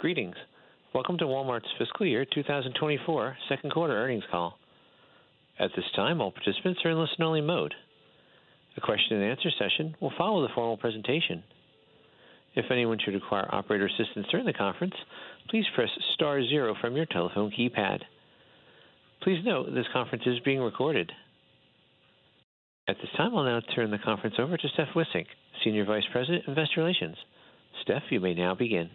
Greetings. Welcome to Walmart's fiscal year 2024 second quarter earnings call. At this time, all participants are in listen-only mode. A question and answer session will follow the formal presentation. If anyone should require operator assistance during the conference, please press star zero from your telephone keypad. Please note, this conference is being recorded. At this time, I'll now turn the conference over to Steph Wissink, Senior Vice President, Investor Relations. Steph, you may now begin.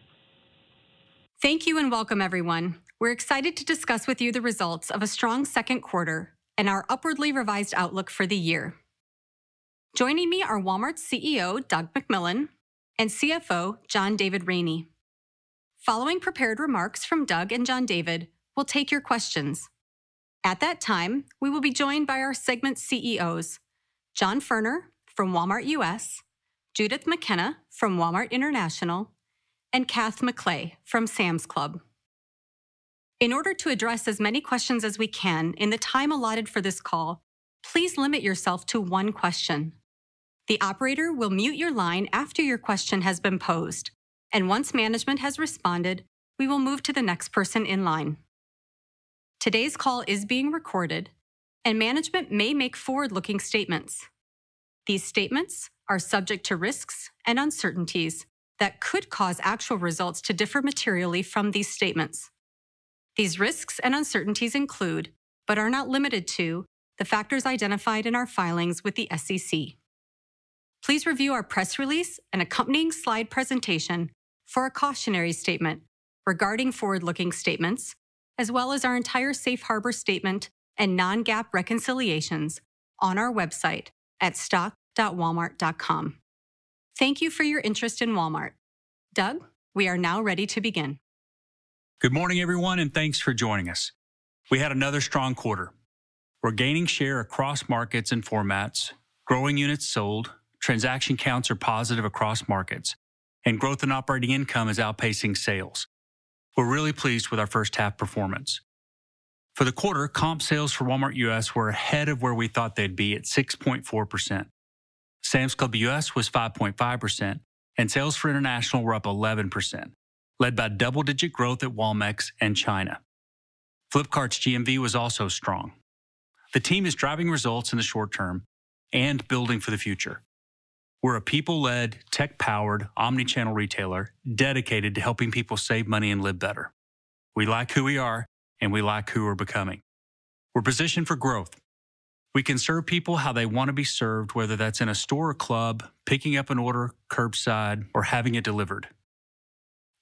Thank you, and welcome, everyone. We're excited to discuss with you the results of a strong second quarter and our upwardly revised outlook for the year. Joining me are Walmart's CEO, Doug McMillon, and CFO, John David Rainey. Following prepared remarks from Doug and John David, we'll take your questions. At that time, we will be joined by our segment CEOs, John Furner from Walmart U.S., Judith McKenna from Walmart International, and Kath McLay from Sam's Club. In order to address as many questions as we can in the time allotted for this call, please limit yourself to one question. The operator will mute your line after your question has been posed, and once management has responded, we will move to the next person in line. Today's call is being recorded, and management may make forward-looking statements. These statements are subject to risks and uncertainties that could cause actual results to differ materially from these statements. These risks and uncertainties include, but are not limited to, the factors identified in our filings with the SEC. Please review our press release and accompanying slide presentation for a cautionary statement regarding forward-looking statements, as well as our entire safe harbor statement and non-GAAP reconciliations on our website at stock.walmart.com. Thank you for your interest in Walmart. Doug, we are now ready to begin. Good morning, everyone, and thanks for joining us. We had another strong quarter. We're gaining share across markets and formats, growing units sold, transaction counts are positive across markets, and growth in operating income is outpacing sales. We're really pleased with our first half performance. For the quarter, comp sales for Walmart U.S. were ahead of where we thought they'd be at 6.4%. Sam's Club U.S. was 5.5%, and sales for international were up 11%, led by double-digit growth at Walmex and China. Flipkart's GMV was also strong. The team is driving results in the short term and building for the future. We're a people-led, tech-powered, omni-channel retailer dedicated to helping people save money and live better. We like who we are, and we like who we're becoming. We're positioned for growth. We can serve people how they want to be served, whether that's in a store or club, picking up an order curbside, or having it delivered.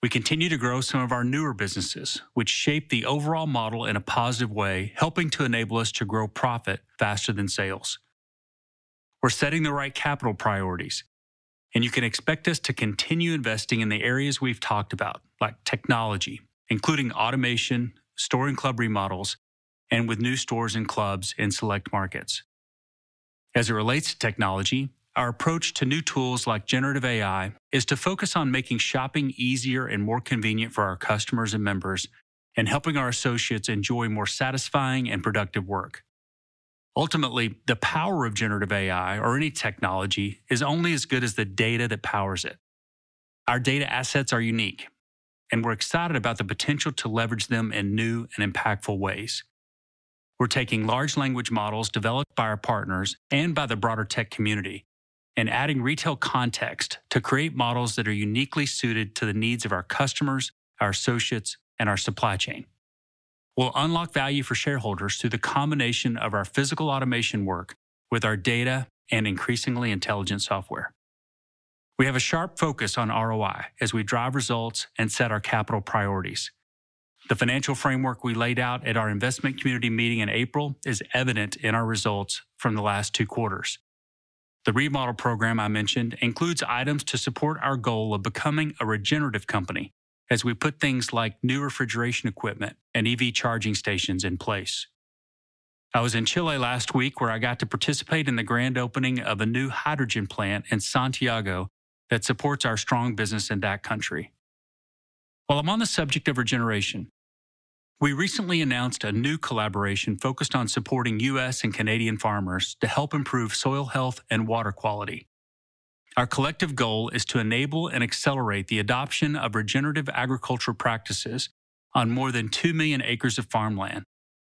We continue to grow some of our newer businesses, which shape the overall model in a positive way, helping to enable us to grow profit faster than sales. We're setting the right capital priorities, and you can expect us to continue investing in the areas we've talked about, like technology, including automation, store and club remodels, and with new stores and clubs in select markets. As it relates to technology, our approach to new tools like generative AI is to focus on making shopping easier and more convenient for our customers and members, and helping our associates enjoy more satisfying and productive work. Ultimately, the power of generative AI or any technology is only as good as the data that powers it. Our data assets are unique, and we're excited about the potential to leverage them in new and impactful ways. We're taking large language models developed by our partners and by the broader tech community and adding retail context to create models that are uniquely suited to the needs of our customers, our associates, and our supply chain. We'll unlock value for shareholders through the combination of our physical automation work with our data and increasingly intelligent software. We have a sharp focus on ROI as we drive results and set our capital priorities. The financial framework we laid out at our investment community meeting in April is evident in our results from the last two quarters. The remodel program I mentioned includes items to support our goal of becoming a regenerative company as we put things like new refrigeration equipment and EV charging stations in place. I was in Chile last week, where I got to participate in the grand opening of a new hydrogen plant in Santiago that supports our strong business in that country. While I'm on the subject of regeneration, we recently announced a new collaboration focused on supporting U.S. and Canadian farmers to help improve soil health and water quality. Our collective goal is to enable and accelerate the adoption of regenerative agricultural practices on more than 2 million acres of farmland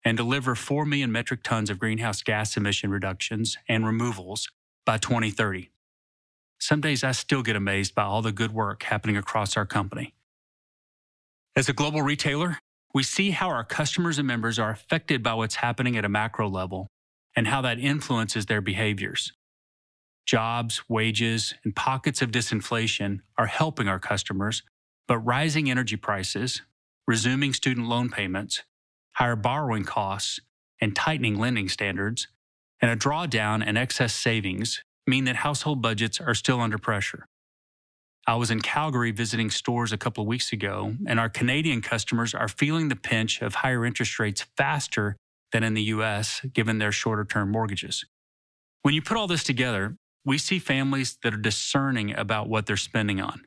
and deliver 4 million metric tons of greenhouse gas emission reductions and removals by 2030. Some days I still get amazed by all the good work happening across our company. As a global retailer, we see how our customers and members are affected by what's happening at a macro level and how that influences their behaviors. Jobs, wages, and pockets of disinflation are helping our customers, but rising energy prices, resuming student loan payments, higher borrowing costs, and tightening lending standards, and a drawdown and excess savings mean that household budgets are still under pressure. I was in Calgary visiting stores a couple of weeks ago, and our Canadian customers are feeling the pinch of higher interest rates faster than in the US, given their shorter term mortgages. When you put all this together, we see families that are discerning about what they're spending on.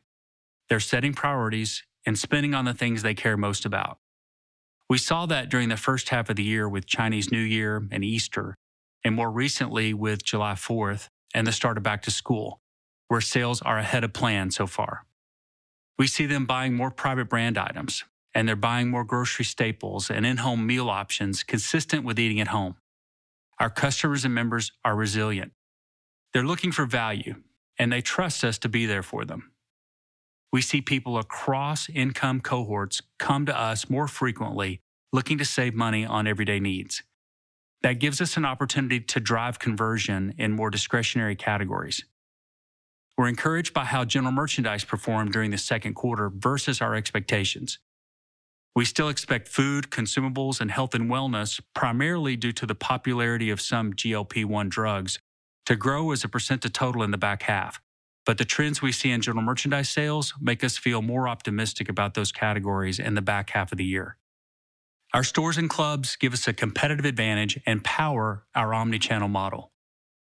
They're setting priorities and spending on the things they care most about. We saw that during the first half of the year with Chinese New Year and Easter, and more recently with July 4th and the start of back to school, where sales are ahead of plan so far. We see them buying more private brand items, and they're buying more grocery staples and in home meal options consistent with eating at home. Our customers and members are resilient. They're looking for value, and they trust us to be there for them. We see people across income cohorts come to us more frequently looking to save money on everyday needs. That gives us an opportunity to drive conversion in more discretionary categories. We're encouraged by how general merchandise performed during the second quarter versus our expectations. We still expect food, consumables, and health and wellness, primarily due to the popularity of some GLP 1 drugs, to grow as a percent of total in the back half. But the trends we see in general merchandise sales make us feel more optimistic about those categories in the back half of the year. Our stores and clubs give us a competitive advantage and power our omni-channel model.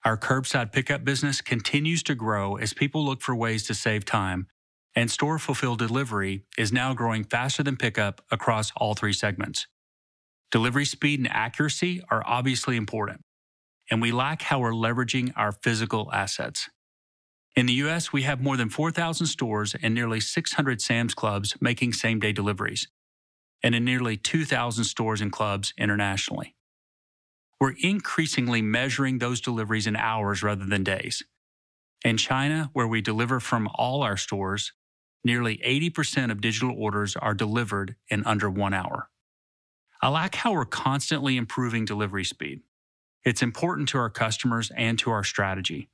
Our curbside pickup business continues to grow as people look for ways to save time, and store fulfilled delivery is now growing faster than pickup across all three segments. Delivery speed and accuracy are obviously important, and we like how we're leveraging our physical assets. In the US, we have more than 4,000 stores and nearly 600 Sam's Clubs making same day deliveries and in nearly 2,000 stores and clubs internationally. We're increasingly measuring those deliveries in hours rather than days. In China, where we deliver from all our stores, nearly 80% of digital orders are delivered in under one hour. I like how we're constantly improving delivery speed. It's important to our customers and to our strategy.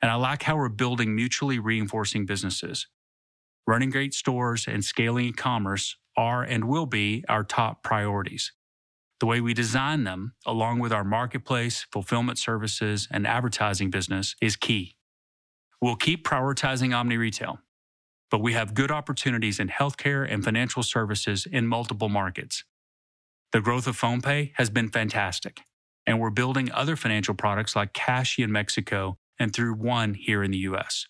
And I like how we're building mutually reinforcing businesses. Running great stores and scaling e commerce are and will be our top priorities. The way we design them, along with our marketplace, fulfillment services, and advertising business, is key. We'll keep prioritizing omni retail, but we have good opportunities in healthcare and financial services in multiple markets. The growth of PhonePe has been fantastic, and we're building other financial products like Cashi in Mexico and through One here in the US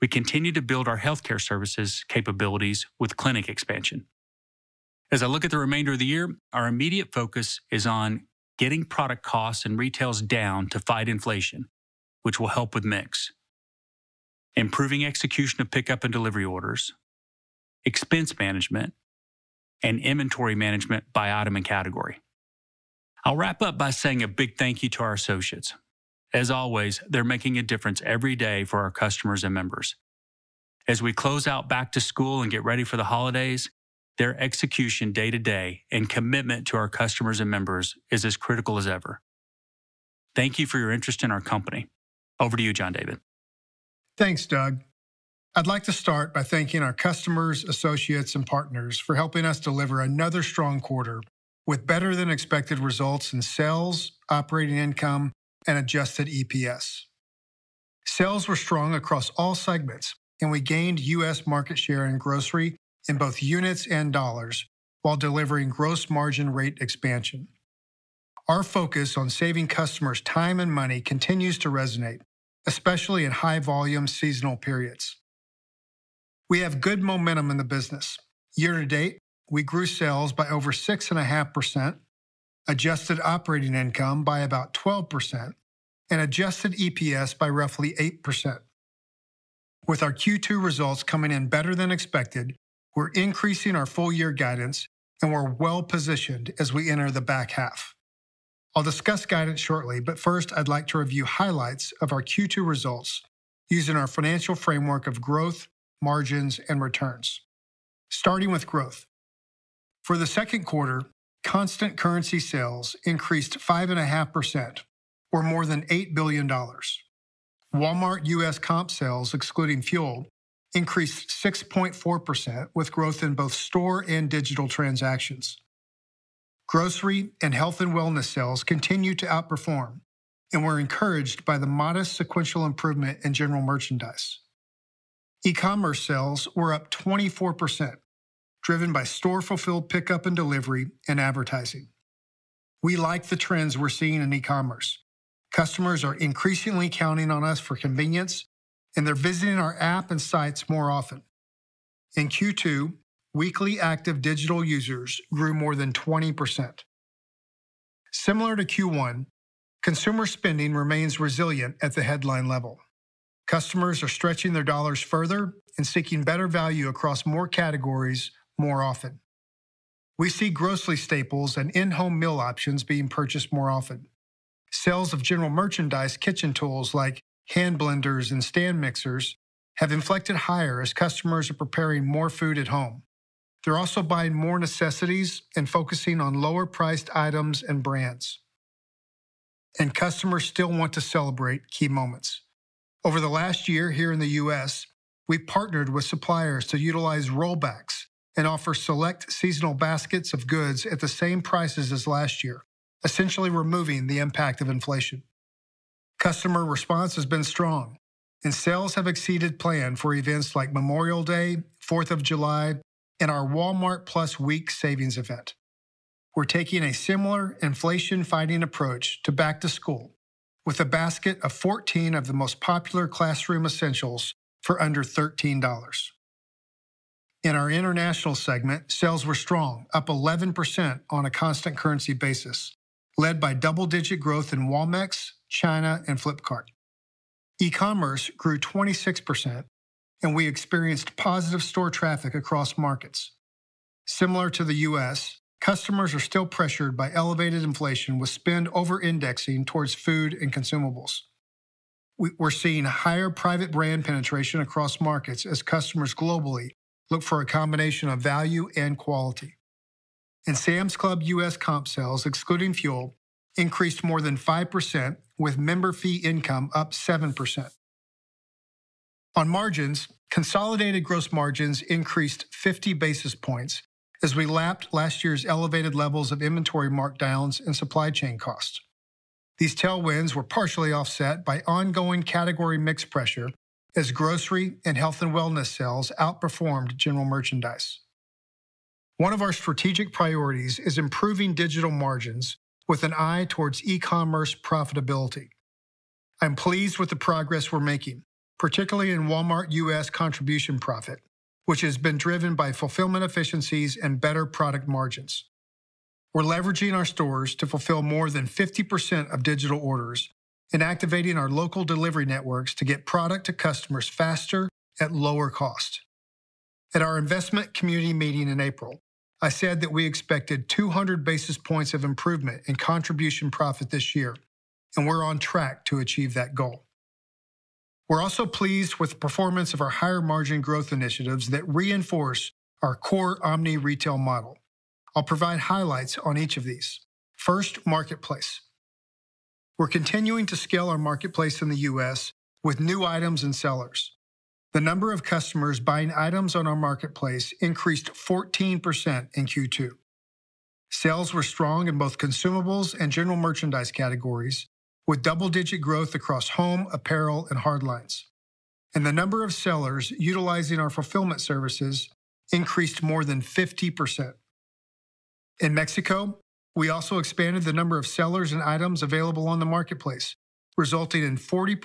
we continue to build our healthcare services capabilities with clinic expansion. As I look at the remainder of the year, our immediate focus is on getting product costs and retails down to fight inflation, which will help with mix, improving execution of pickup and delivery orders, expense management, and inventory management by item and category. I'll wrap up by saying a big thank you to our associates. As always, they're making a difference every day for our customers and members. As we close out back to school and get ready for the holidays, their execution day to day and commitment to our customers and members is as critical as ever. Thank you for your interest in our company. Over to you, John David. Thanks, Doug. I'd like to start by thanking our customers, associates, and partners for helping us deliver another strong quarter with better than expected results in sales, operating income, and adjusted EPS. Sales were strong across all segments, and we gained U.S. market share in grocery in both units and dollars while delivering gross margin rate expansion. Our focus on saving customers time and money continues to resonate, especially in high volume seasonal periods. We have good momentum in the business. Year to date, we grew sales by over 6.5%, adjusted operating income by about 12%, and adjusted EPS by roughly 8%. With our Q2 results coming in better than expected, we're increasing our full year guidance and we're well positioned as we enter the back half. I'll discuss guidance shortly, but first I'd like to review highlights of our Q2 results using our financial framework of growth, margins, and returns. Starting with growth. For the second quarter, constant currency sales increased 5.5%, or more than $8 billion. Walmart U.S. comp sales, excluding fuel, increased 6.4%, with growth in both store and digital transactions. Grocery and health and wellness sales continue to outperform, and we're encouraged by the modest sequential improvement in general merchandise. E-commerce sales were up 24%, driven by store-fulfilled pickup and delivery and advertising. We like the trends we're seeing in e-commerce. Customers are increasingly counting on us for convenience, and they're visiting our app and sites more often. In Q2, weekly active digital users grew more than 20%. Similar to Q1, consumer spending remains resilient at the headline level. Customers are stretching their dollars further and seeking better value across more categories more often. We see grocery staples and in-home meal options being purchased more often. Sales of general merchandise kitchen tools like hand blenders and stand mixers have inflected higher as customers are preparing more food at home. They're also buying more necessities and focusing on lower priced items and brands. And customers still want to celebrate key moments. Over the last year here in the US, we partnered with suppliers to utilize rollbacks and offer select seasonal baskets of goods at the same prices as last year essentially removing the impact of inflation. Customer response has been strong, and sales have exceeded plan for events like Memorial Day, 4th of July, and our Walmart Plus Week savings event. We're taking a similar inflation fighting approach to back to school with a basket of 14 of the most popular classroom essentials for under $13. In our international segment, sales were strong, up 11% on a constant currency basis, led by double-digit growth in Walmex, China, and Flipkart. E-commerce grew 26%, and we experienced positive store traffic across markets. Similar to the U.S., customers are still pressured by elevated inflation with spend over-indexing towards food and consumables. We're seeing higher private brand penetration across markets as customers globally look for a combination of value and quality and Sam's Club U.S. comp sales, excluding fuel, increased more than 5%, with member fee income up 7%. On margins, consolidated gross margins increased 50 basis points as we lapped last year's elevated levels of inventory markdowns and supply chain costs. These tailwinds were partially offset by ongoing category mix pressure as grocery and health and wellness sales outperformed general merchandise. One of our strategic priorities is improving digital margins with an eye towards e-commerce profitability. I'm pleased with the progress we're making, particularly in Walmart US contribution profit, which has been driven by fulfillment efficiencies and better product margins. We're leveraging our stores to fulfill more than 50% of digital orders and activating our local delivery networks to get product to customers faster at lower cost. At our investment community meeting in April, I said that we expected 200 basis points of improvement in contribution profit this year, and we're on track to achieve that goal. We're also pleased with the performance of our higher margin growth initiatives that reinforce our core omni retail model. I'll provide highlights on each of these. First, Marketplace. We're continuing to scale our marketplace in the U.S. with new items and sellers. The number of customers buying items on our marketplace increased 14% in Q2. Sales were strong in both consumables and general merchandise categories, with double-digit growth across home, apparel, and hardlines. And the number of sellers utilizing our fulfillment services increased more than 50%. In Mexico, we also expanded the number of sellers and items available on the marketplace, resulting in 40%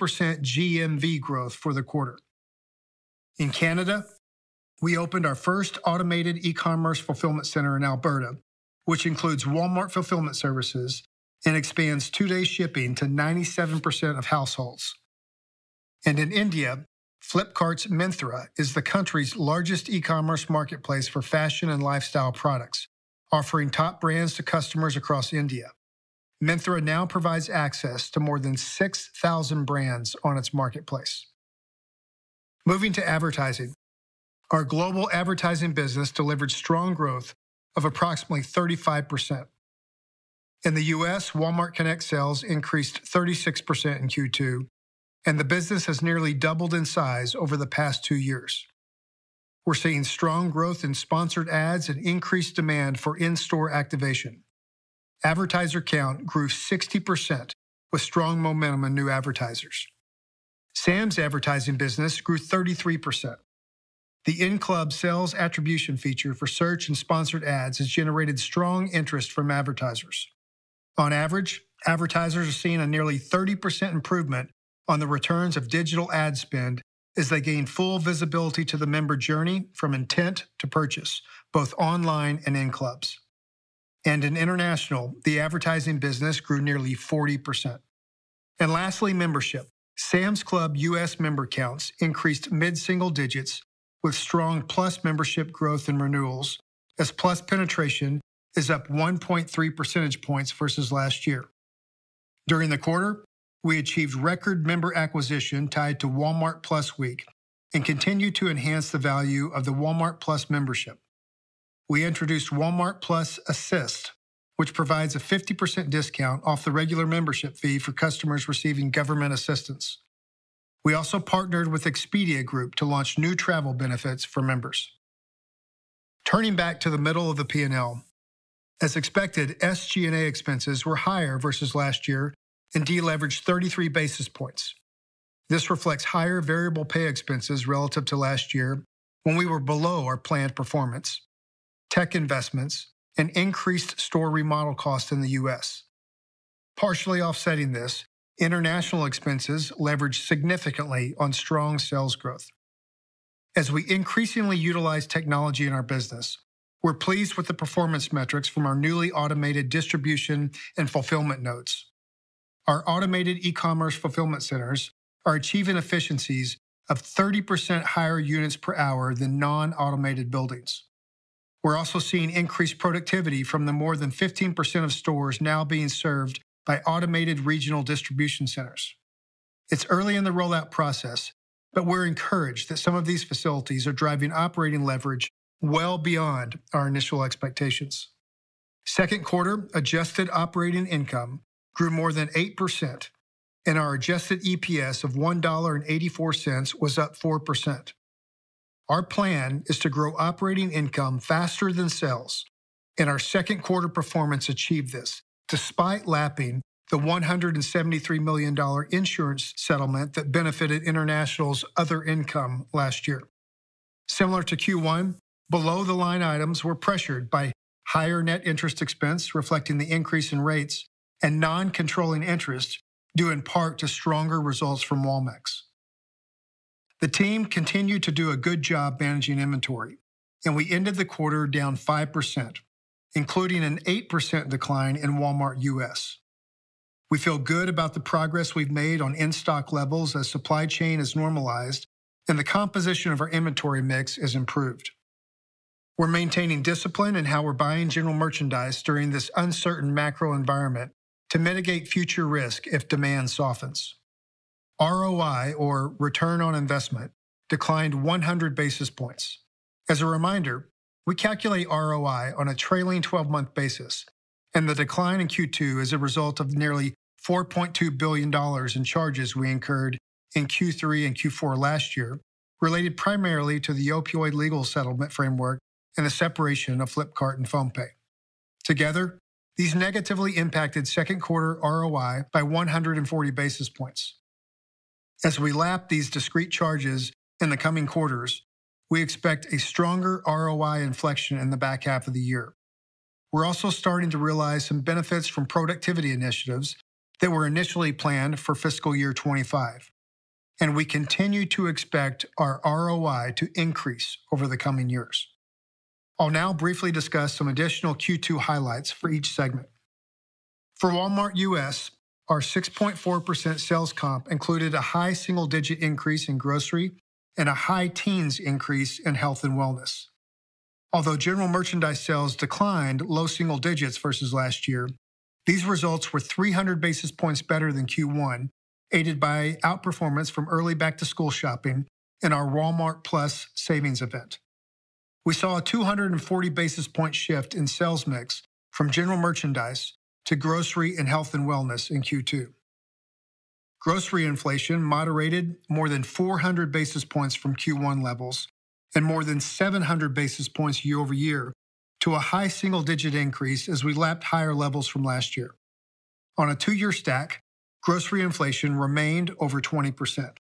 GMV growth for the quarter. In Canada, we opened our first automated e commerce fulfillment center in Alberta, which includes Walmart fulfillment services and expands two day shipping to 97% of households. And in India, Flipkart's Myntra is the country's largest e commerce marketplace for fashion and lifestyle products, offering top brands to customers across India. Myntra now provides access to more than 6,000 brands on its marketplace. Moving to advertising, our global advertising business delivered strong growth of approximately 35%. In the U.S., Walmart Connect sales increased 36% in Q2, and the business has nearly doubled in size over the past two years. We're seeing strong growth in sponsored ads and increased demand for in store activation. Advertiser count grew 60% with strong momentum in new advertisers. Sam's advertising business grew 33%. The in club sales attribution feature for search and sponsored ads has generated strong interest from advertisers. On average, advertisers are seeing a nearly 30% improvement on the returns of digital ad spend as they gain full visibility to the member journey from intent to purchase, both online and in clubs. And in international, the advertising business grew nearly 40%. And lastly, membership. Sam's Club U.S. member counts increased mid single digits with strong Plus membership growth and renewals, as Plus penetration is up 1.3 percentage points versus last year. During the quarter, we achieved record member acquisition tied to Walmart Plus Week and continue to enhance the value of the Walmart Plus membership. We introduced Walmart Plus Assist, which provides a 50% discount off the regular membership fee for customers receiving government assistance. We also partnered with Expedia Group to launch new travel benefits for members. Turning back to the middle of the P&L, as expected, SG&A expenses were higher versus last year and deleveraged 33 basis points. This reflects higher variable pay expenses relative to last year when we were below our planned performance, tech investments, and increased store remodel costs in the U.S. Partially offsetting this, International expenses leveraged significantly on strong sales growth. As we increasingly utilize technology in our business, we're pleased with the performance metrics from our newly automated distribution and fulfillment nodes. Our automated e commerce fulfillment centers are achieving efficiencies of 30% higher units per hour than non automated buildings. We're also seeing increased productivity from the more than 15% of stores now being served by automated regional distribution centers. It's early in the rollout process, but we're encouraged that some of these facilities are driving operating leverage well beyond our initial expectations. Second quarter adjusted operating income grew more than 8%, and our adjusted EPS of $1.84 was up 4%. Our plan is to grow operating income faster than sales, and our second quarter performance achieved this despite lapping the $173 million insurance settlement that benefited International's other income last year. Similar to Q1, below the line items were pressured by higher net interest expense, reflecting the increase in rates, and non controlling interest, due in part to stronger results from Walmex. The team continued to do a good job managing inventory, and we ended the quarter down 5%, including an 8% decline in Walmart US. We feel good about the progress we've made on in stock levels as supply chain is normalized and the composition of our inventory mix is improved. We're maintaining discipline in how we're buying general merchandise during this uncertain macro environment to mitigate future risk if demand softens. ROI, or return on investment, declined 100 basis points. As a reminder, we calculate ROI on a trailing 12 month basis, and the decline in Q2 is a result of nearly $4.2 billion in charges we incurred in Q3 and Q4 last year, related primarily to the opioid legal settlement framework and the separation of Flipkart and PhonePe. Together, these negatively impacted second quarter ROI by 140 basis points. As we lap these discrete charges in the coming quarters, we expect a stronger ROI inflection in the back half of the year. We're also starting to realize some benefits from productivity initiatives that were initially planned for fiscal year 25. And we continue to expect our ROI to increase over the coming years. I'll now briefly discuss some additional Q2 highlights for each segment. For Walmart US, our 6.4% sales comp included a high single digit increase in grocery and a high teens increase in health and wellness. Although general merchandise sales declined low single digits versus last year, these results were 300 basis points better than Q1, aided by outperformance from early back to school shopping and our Walmart Plus savings event. We saw a 240 basis point shift in sales mix from general merchandise to grocery and health and wellness in Q2. Grocery inflation moderated more than 400 basis points from Q1 levels and more than 700 basis points year over year to a high single digit increase as we lapped higher levels from last year. On a two year stack, grocery inflation remained over 20%.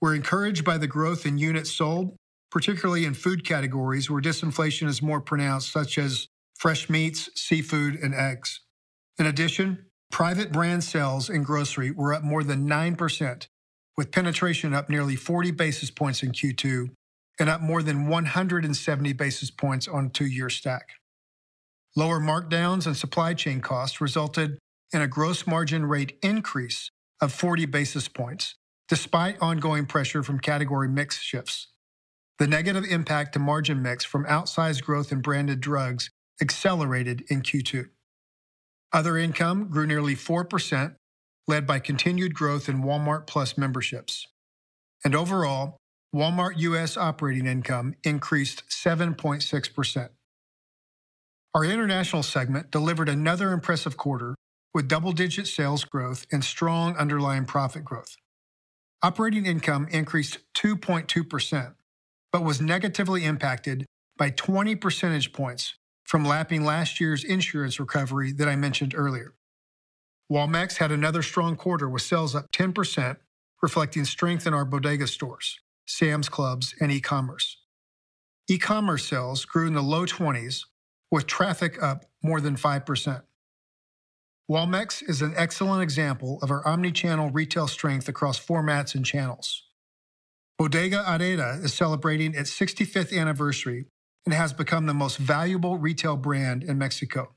We're encouraged by the growth in units sold, particularly in food categories where disinflation is more pronounced, such as fresh meats, seafood, and eggs. In addition, private brand sales in grocery were up more than 9%, with penetration up nearly 40 basis points in Q2 and up more than 170 basis points on a two year stack. Lower markdowns and supply chain costs resulted in a gross margin rate increase of 40 basis points, despite ongoing pressure from category mix shifts. The negative impact to margin mix from outsized growth in branded drugs accelerated in Q2. Other income grew nearly 4%, led by continued growth in Walmart Plus memberships. And overall, Walmart U.S. operating income increased 7.6%. Our international segment delivered another impressive quarter with double digit sales growth and strong underlying profit growth. Operating income increased 2.2%, but was negatively impacted by 20 percentage points from lapping last year's insurance recovery that I mentioned earlier. Walmex had another strong quarter with sales up 10%, reflecting strength in our bodega stores, Sam's Clubs, and e commerce. E commerce sales grew in the low 20s, with traffic up more than 5%. Walmex is an excellent example of our omni-channel retail strength across formats and channels. Bodega Aurrera is celebrating its 65th anniversary and has become the most valuable retail brand in Mexico.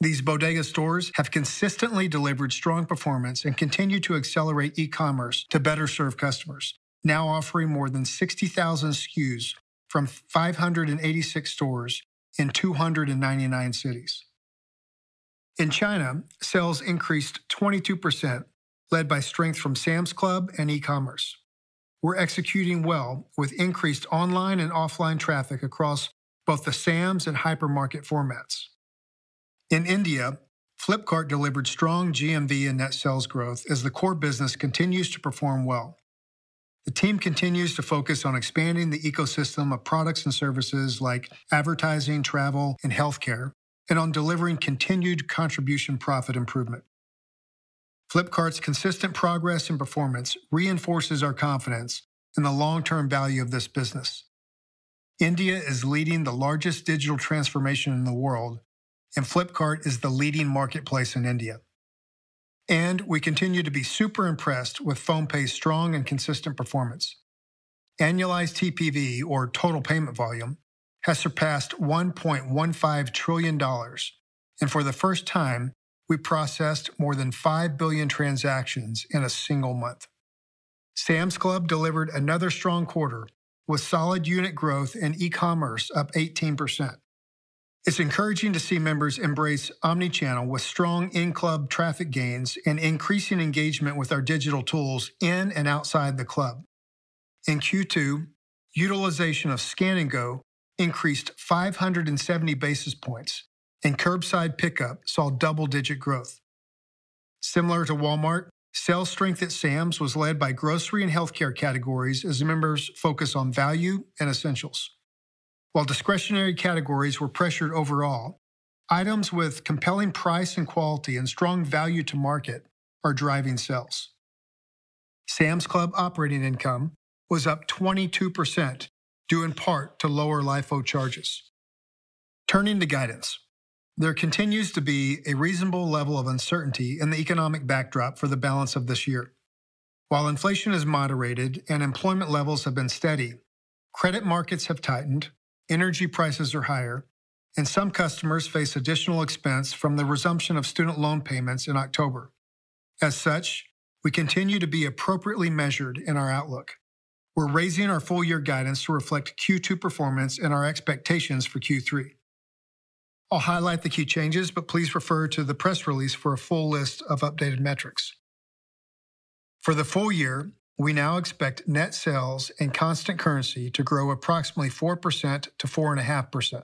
These bodega stores have consistently delivered strong performance and continue to accelerate e commerce to better serve customers, now offering more than 60,000 SKUs from 586 stores in 299 cities. In China, sales increased 22%, led by strength from Sam's Club and e commerce. We're executing well with increased online and offline traffic across both the Sam's and hypermarket formats. In India, Flipkart delivered strong GMV and net sales growth as the core business continues to perform well. The team continues to focus on expanding the ecosystem of products and services like advertising, travel, and healthcare, and on delivering continued contribution profit improvement. Flipkart's consistent progress and performance reinforces our confidence in the long term value of this business. India is leading the largest digital transformation in the world, and Flipkart is the leading marketplace in India. And we continue to be super impressed with PhonePe's strong and consistent performance. Annualized TPV, or total payment volume, has surpassed $1.15 trillion. And for the first time, we processed more than 5 billion transactions in a single month. Sam's Club delivered another strong quarter with solid unit growth and e commerce up 18%. It's encouraging to see members embrace omnichannel with strong in club traffic gains and increasing engagement with our digital tools in and outside the club. In Q2, utilization of Scan and Go increased 570 basis points, and curbside pickup saw double digit growth. Similar to Walmart, sales strength at Sam's was led by grocery and healthcare categories as members focus on value and essentials. While discretionary categories were pressured overall, items with compelling price and quality and strong value to market are driving sales. Sam's Club operating income was up 22% due in part to lower LIFO charges. Turning to guidance, there continues to be a reasonable level of uncertainty in the economic backdrop for the balance of this year. While inflation is moderated and employment levels have been steady, credit markets have tightened, energy prices are higher, and some customers face additional expense from the resumption of student loan payments in October. As such, we continue to be appropriately measured in our outlook. We're raising our full year guidance to reflect Q2 performance and our expectations for Q3. I'll highlight the key changes, but please refer to the press release for a full list of updated metrics. For the full year, we now expect net sales and constant currency to grow approximately 4% to 4.5%.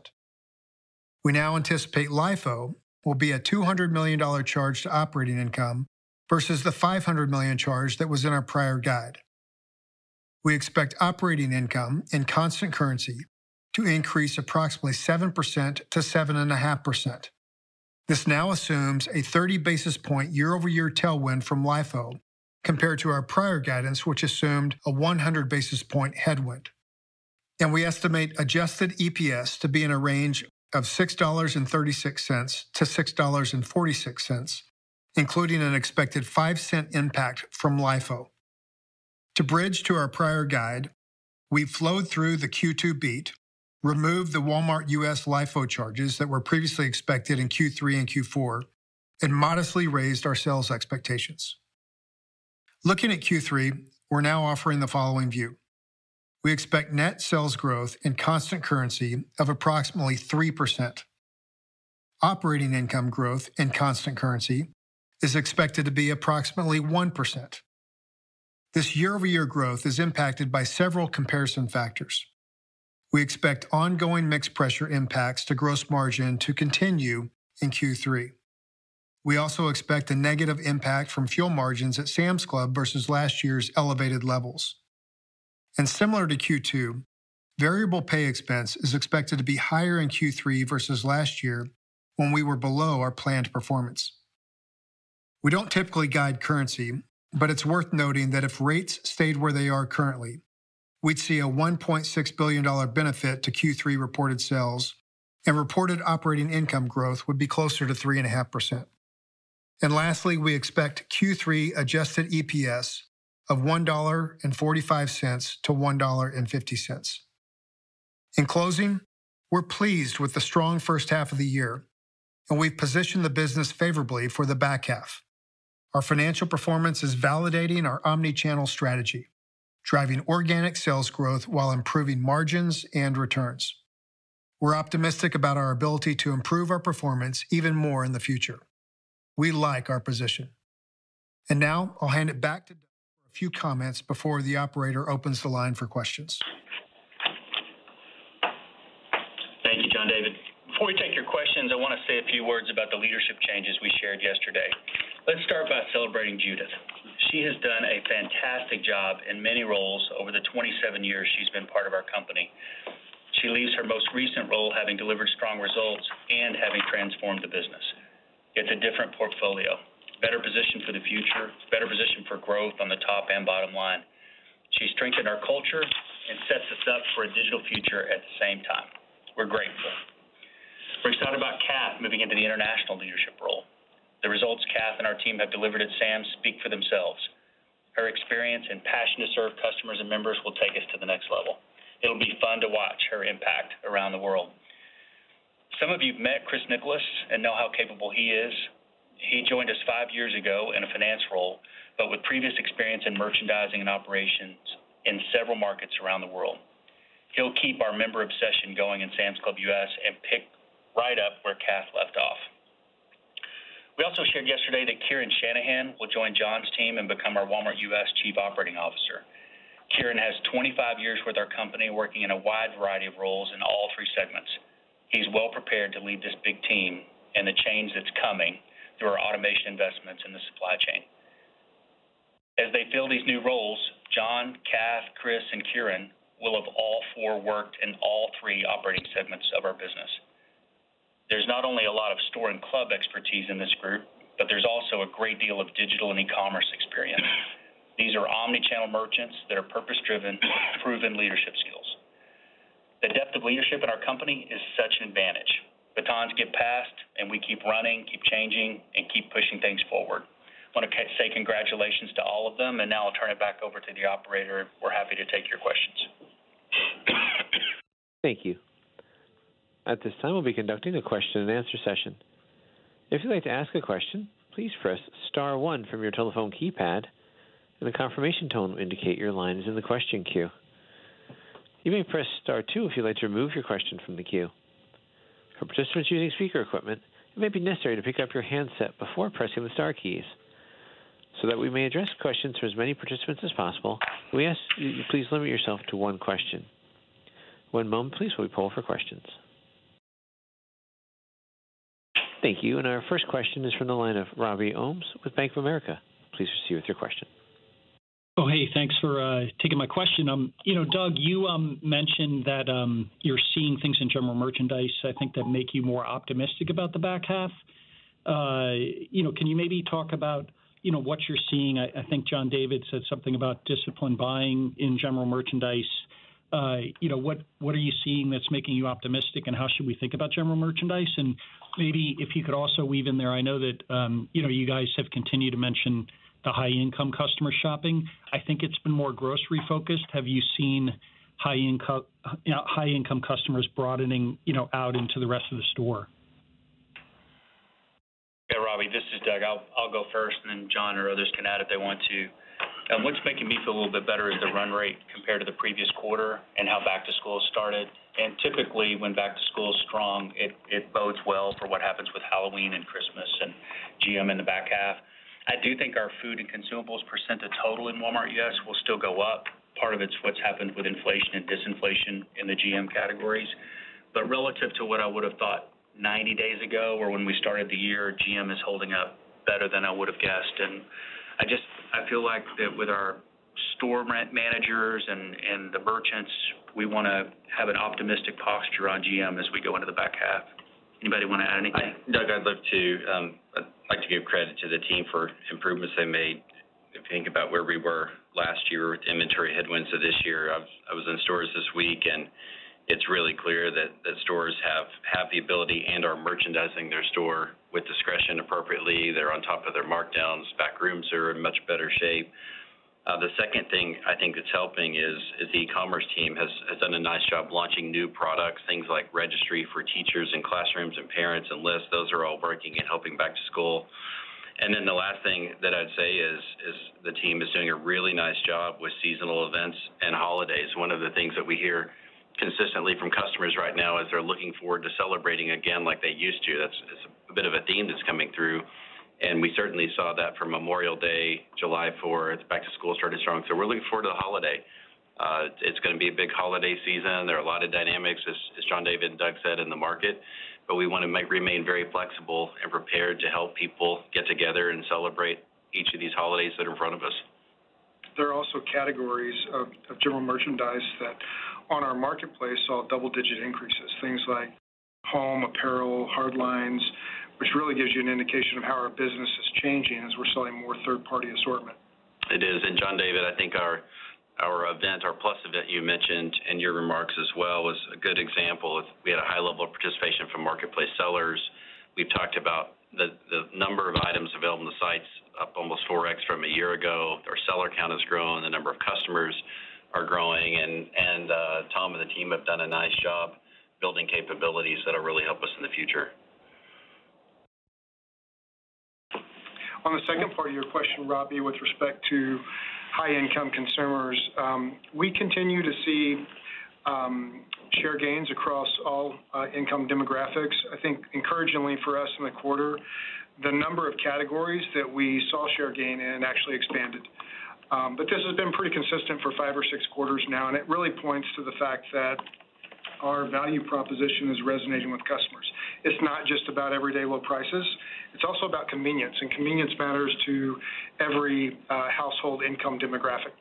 We now anticipate LIFO will be a $200 million charge to operating income versus the 500 million charge that was in our prior guide. We expect operating income in constant currency to increase approximately 7% to 7.5%. This now assumes a 30 basis point year-over-year tailwind from LIFO compared to our prior guidance, which assumed a 100 basis point headwind. And we estimate adjusted EPS to be in a range of $6.36 to $6.46, including an expected 5-cent impact from LIFO. To bridge to our prior guide, we flowed through the Q2 beat, removed the Walmart U.S. LIFO charges that were previously expected in Q3 and Q4, and modestly raised our sales expectations. Looking at Q3, we're now offering the following view. We expect net sales growth in constant currency of approximately 3%. Operating income growth in constant currency is expected to be approximately 1%. This year-over-year growth is impacted by several comparison factors. We expect ongoing mix pressure impacts to gross margin to continue in Q3. We also expect a negative impact from fuel margins at Sam's Club versus last year's elevated levels. And similar to Q2, variable pay expense is expected to be higher in Q3 versus last year when we were below our planned performance. We don't typically guide currency, but it's worth noting that if rates stayed where they are currently, we'd see a $1.6 billion benefit to Q3 reported sales, and reported operating income growth would be closer to 3.5%. And lastly, we expect Q3 adjusted EPS of $1.45 to $1.50. In closing, we're pleased with the strong first half of the year, and we've positioned the business favorably for the back half. Our financial performance is validating our omni-channel strategy, driving organic sales growth while improving margins and returns. We're optimistic about our ability to improve our performance even more in the future. We like our position. And now I'll hand it back to Doug for a few comments before the operator opens the line for questions. Thank you, John David. Before we take your questions, I want to say a few words about the leadership changes we shared yesterday. Let's start by celebrating Judith. She has done a fantastic job in many roles over the 27 years she's been part of our company. She leaves her most recent role having delivered strong results and having transformed the business. It's a different portfolio, better positioned for the future, better positioned for growth on the top and bottom line. She strengthened our culture and sets us up for a digital future at the same time. We're grateful. We're excited about Kath moving into the international leadership role. The results Kath and our team have delivered at Sam's speak for themselves. Her experience and passion to serve customers and members will take us to the next level. It'll be fun to watch her impact around the world. Some of you have met Chris Nicholas and know how capable he is. He joined us five years ago in a finance role, but with previous experience in merchandising and operations in several markets around the world. He'll keep our member obsession going in Sam's Club U.S. and pick right up where Kath left off. We also shared yesterday that Kieran Shanahan will join John's team and become our Walmart U.S. Chief Operating Officer. Kieran has 25 years with our company, working in a wide variety of roles in all three segments. He's well prepared to lead this big team and the change that's coming through our automation investments in the supply chain. As they fill these new roles, John, Kath, Chris, and Kieran will have all four worked in all three operating segments of our business. There's not only a lot of store and club expertise in this group, but there's also a great deal of digital and e-commerce experience. These are omni-channel merchants that are purpose-driven, proven leadership skills. The depth of leadership in our company is such an advantage. Batons get passed, and we keep running, keep changing, and keep pushing things forward. I want to say congratulations to all of them, and now I'll turn it back over to the operator. We're happy to take your questions. Thank you. At this time, we'll be conducting a question and answer session. If you'd like to ask a question, please press star *1 from your telephone keypad, and a confirmation tone will indicate your line is in the question queue. You may press star two if you'd like to remove your question from the queue. For participants using speaker equipment, it may be necessary to pick up your handset before pressing the star keys. So that we may address questions for as many participants as possible, we ask you please limit yourself to one question. One moment, please, while we poll for questions. Thank you. And our first question is from the line of Robbie Ohmes with Bank of America. Please proceed with your question. Oh, hey, thanks for uh, taking my question. Um, you know, Doug, you um, mentioned that um, you're seeing things in general merchandise, I think, that make you more optimistic about the back half. Uh, you know, can you maybe talk about, you know, what you're seeing? I, I think John David said something about disciplined buying in general merchandise. Uh, you know, what are you seeing that's making you optimistic, and how should we think about general merchandise? And maybe if you could also weave in there, I know that um, you know you guys have continued to mention the high income customer shopping. I think it's been more grocery focused. Have you seen high income you know, high income customers broadening you know out into the rest of the store? Yeah, Robbie, this is Doug. I'll go first, and then John or others can add if they want to. Um, what's making me feel a little bit better is the run rate compared to the previous quarter and how back to school started. And typically, when back to school is strong, it, it bodes well for what happens with Halloween and Christmas and GM in the back half. I do think our food and consumables percent of total in Walmart U.S. will still go up. Part of it's what's happened with inflation and disinflation in the GM categories. But relative to what I would have thought 90 days ago or when we started the year, GM is holding up better than I would have guessed. And I just I feel like that with our store rent managers and, and the merchants, we want to have an optimistic posture on GM as we go into the back half. Anybody want to add anything? I, Doug, I'd love to um, I'd like to give credit to the team for improvements they made. If you think about where we were last year with inventory headwinds of this year, I've, I was in stores this week, and it's really clear that, that stores have, have the ability and are merchandising their store with discretion appropriately. They're on top of their markdowns. Back rooms are in much better shape. Uh, the second thing I think that's helping is, is the e-commerce team has, has done a nice job launching new products, things like registry for teachers and classrooms and parents and lists. Those are all working and helping back to school. And then the last thing that I'd say is, is the team is doing a really nice job with seasonal events and holidays. One of the things that we hear consistently from customers right now is they're looking forward to celebrating again like they used to. That's a bit of a theme that's coming through and we certainly saw that for Memorial Day, July 4th, back to school started strong. So we're looking forward to the holiday. Uh, it's going to be a big holiday season. There are a lot of dynamics, as, as John David and Doug said, in the market, but we want to make, remain very flexible and prepared to help people get together and celebrate each of these holidays that are in front of us. There are also categories of, of general merchandise that on our marketplace saw double digit increases, things like home, apparel, hard lines, which really gives you an indication of how our business is changing as we're selling more third-party assortment. It is. And John David, I think our our event, our Plus event you mentioned in your remarks as well, was a good example. We had a high level of participation from marketplace sellers. We've talked about the, the number of items available on the sites up almost 4x from a year ago. Our seller count has grown. The number of customers are growing. And, and uh, Tom and the team have done a nice job building capabilities that will really help us in the future. On the second part of your question, Robbie, with respect to high-income consumers, um, we continue to see um, share gains across all uh, income demographics. I think encouragingly for us in the quarter, the number of categories that we saw share gain in actually expanded. Um, but this has been pretty consistent for five or six quarters now, and it really points to the fact that our value proposition is resonating with customers. It's not just about everyday low prices. It's also about convenience, and convenience matters to every uh, household income demographic.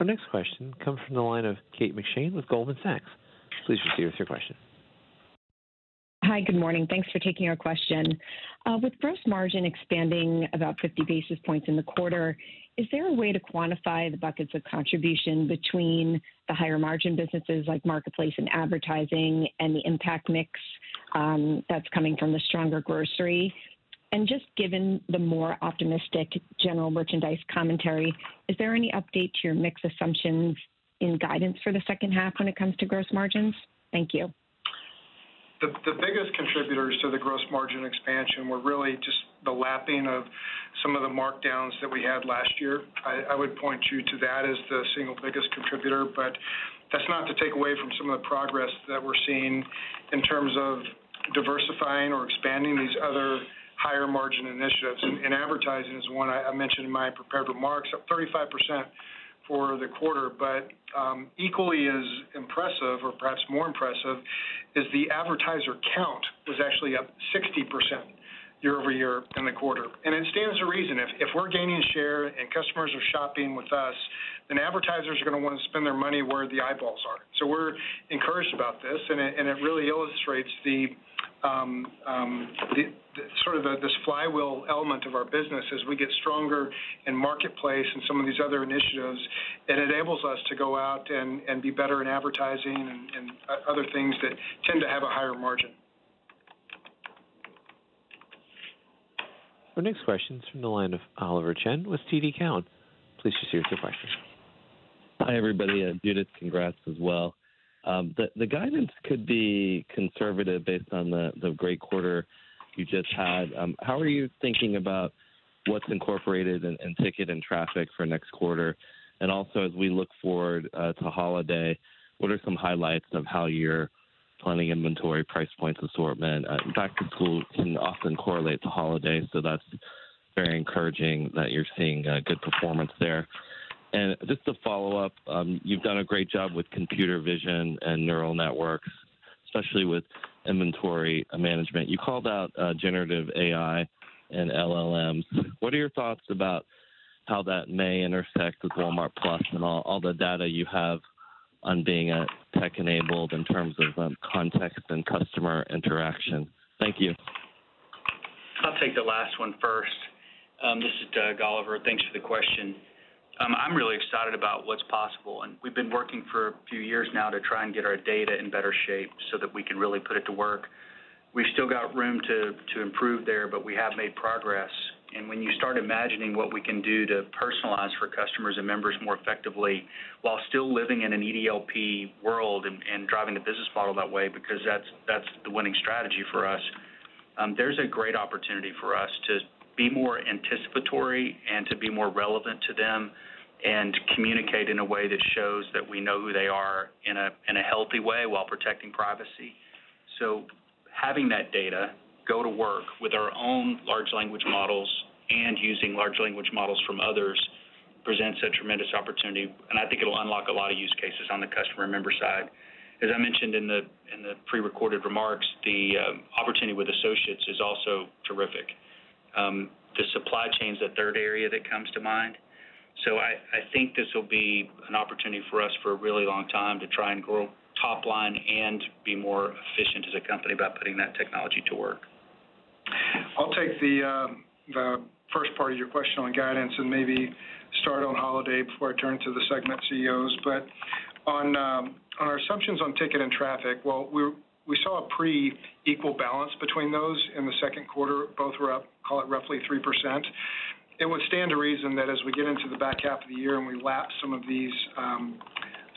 Our next question comes from the line of Kate McShane with Goldman Sachs. Please proceed with your question. Hi, good morning. Thanks for taking our question. Uh, with gross margin expanding about 50 basis points in the quarter, is there a way to quantify the buckets of contribution between the higher margin businesses like marketplace and advertising and the impact mix um, that's coming from the stronger grocery? And just given the more optimistic general merchandise commentary, is there any update to your mix assumptions in guidance for the second half when it comes to gross margins? Thank you. The biggest contributors to the gross margin expansion were really just the lapping of some of the markdowns that we had last year. I would point you to that as the single biggest contributor, but that's not to take away from some of the progress that we're seeing in terms of diversifying or expanding these other higher margin initiatives. And advertising is one I mentioned in my prepared remarks, up 35% for the quarter. But um equally as impressive or perhaps more impressive is the advertiser count was actually up 60% year-over-year in the quarter. And it stands to reason. If we're gaining share and customers are shopping with us, then advertisers are gonna wanna spend their money where the eyeballs are. So we're encouraged about this, and it really illustrates the um, um, sort of this flywheel element of our business. As we get stronger in marketplace and some of these other initiatives, it enables us to go out and be better in advertising and uh, other things that tend to have a higher margin. Our next question is from the line of Oliver Chen with TD Cowen. Please proceed with your question. Hi, everybody. Judith, congrats as well. Um, the guidance could be conservative based on the great quarter you just had. Um, how are you thinking about what's incorporated in ticket and traffic for next quarter? And also, as we look forward uh, to holiday, what are some highlights of how you're planning inventory, price points, assortment? Uh, Back to school can often correlate to holidays, so that's very encouraging that you're seeing uh, good performance there. And just to follow up, um, you've done a great job with computer vision and neural networks, especially with inventory management. You called out uh, generative AI and LLMs. What are your thoughts about how that may intersect with Walmart+ and all the data you have on being a tech-enabled in terms of um, context and customer interaction? Thank you. I'll take the last one first. Um, this is Doug, Oliver. Thanks for the question. Um, I'm really excited about what's possible, and we've been working for a few years now to try and get our data in better shape so that we can really put it to work. We've still got room to, to improve there, but we have made progress. And when you start imagining what we can do to personalize for customers and members more effectively while still living in an EDLP world and driving the business model that way, because that's that's the winning strategy for us, um, there's a great opportunity for us to be more anticipatory and to be more relevant to them and communicate in a way that shows that we know who they are in a, in a healthy way while protecting privacy. So having that data go to work with our own large language models and using large language models from others presents a tremendous opportunity, and I think it'll unlock a lot of use cases on the customer member side. As I mentioned in the in the pre-recorded remarks, the uh, opportunity with associates is also terrific. Um, the supply chain is the third area that comes to mind. So I think this will be an opportunity for us for a really long time to try and grow top line and be more efficient as a company by putting that technology to work. I'll take the uh, the first part of your question on guidance and maybe start on holiday before I turn to the segment CEOs. But on um, on our assumptions on ticket and traffic, well, we we saw a pretty equal balance between those in the second quarter. Both were up, call it roughly 3%. It would stand to reason that as we get into the back half of the year and we lap some of these, um,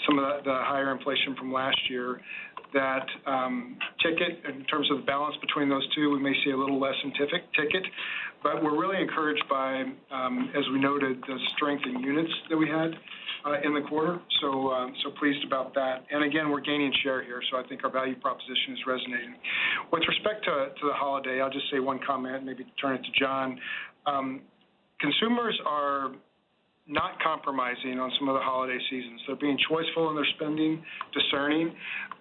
some of the higher inflation from last year, that um, ticket, in terms of the balance between those two, we may see a little less in ticket. But we're really encouraged by, um, as we noted, the strength in units that we had uh, in the quarter. Um, so pleased about that. And again, we're gaining share here, so I think our value proposition is resonating. With respect to the holiday, I'll just say one comment, maybe turn it to John. Consumers are not compromising on some of the holiday seasons. They're being choiceful in their spending, discerning.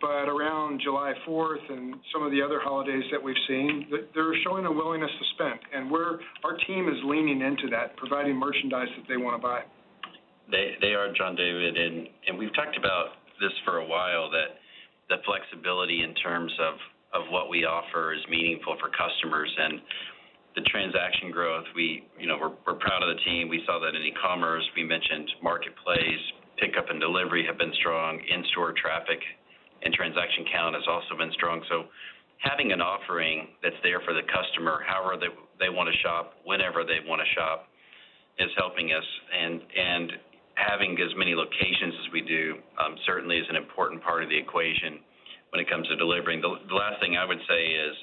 But around July Fourth and some of the other holidays that we've seen, they're showing a willingness to spend. And our team is leaning into that, providing merchandise that they wanna buy. They they are, John David, and and we've talked about this for a while, that the flexibility in terms of of what we offer is meaningful for customers. The transaction growth, we, you know, we're we're proud of the team. We saw that in e-commerce. We mentioned marketplace, pickup and delivery have been strong. In-store traffic and transaction count has also been strong. So having an offering that's there for the customer, however they wanna shop, whenever they wanna shop, is helping us. And, and having as many locations as we do um, certainly is an important part of the equation. when it comes to delivering. The last thing I would say is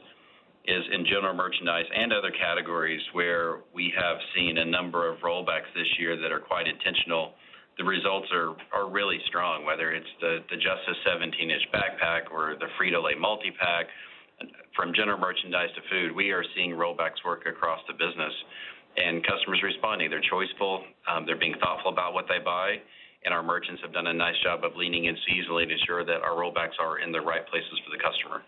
in general merchandise and other categories where we have seen a number of rollbacks this year that are quite intentional, the results are are really strong, whether it's the the Justice 17-inch backpack or the Frito-Lay multi-pack. From general merchandise to food, we are seeing rollbacks work across the business and customers responding. They're choiceful, um, they're being thoughtful about what they buy, and our merchants have done a nice job of leaning in seasonally to ensure that our rollbacks are in the right places for the customer.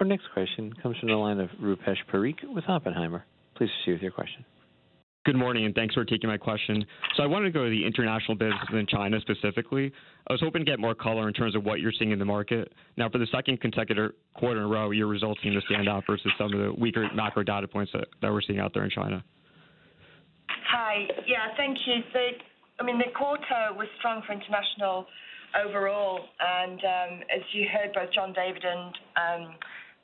Our next question comes from the line of Rupesh Parikh with Oppenheimer. Please proceed with your question. Good morning, and thanks for taking my question. So I wanted to go to the international business in China specifically. I was hoping to get more color in terms of what you're seeing in the market. Now, for the second consecutive quarter in a row, your results seem to stand out versus some of the weaker macro data points that we're seeing out there in China. Hi. Yeah, thank you. I mean, the quarter was strong for international overall. And, um, as you heard both John David and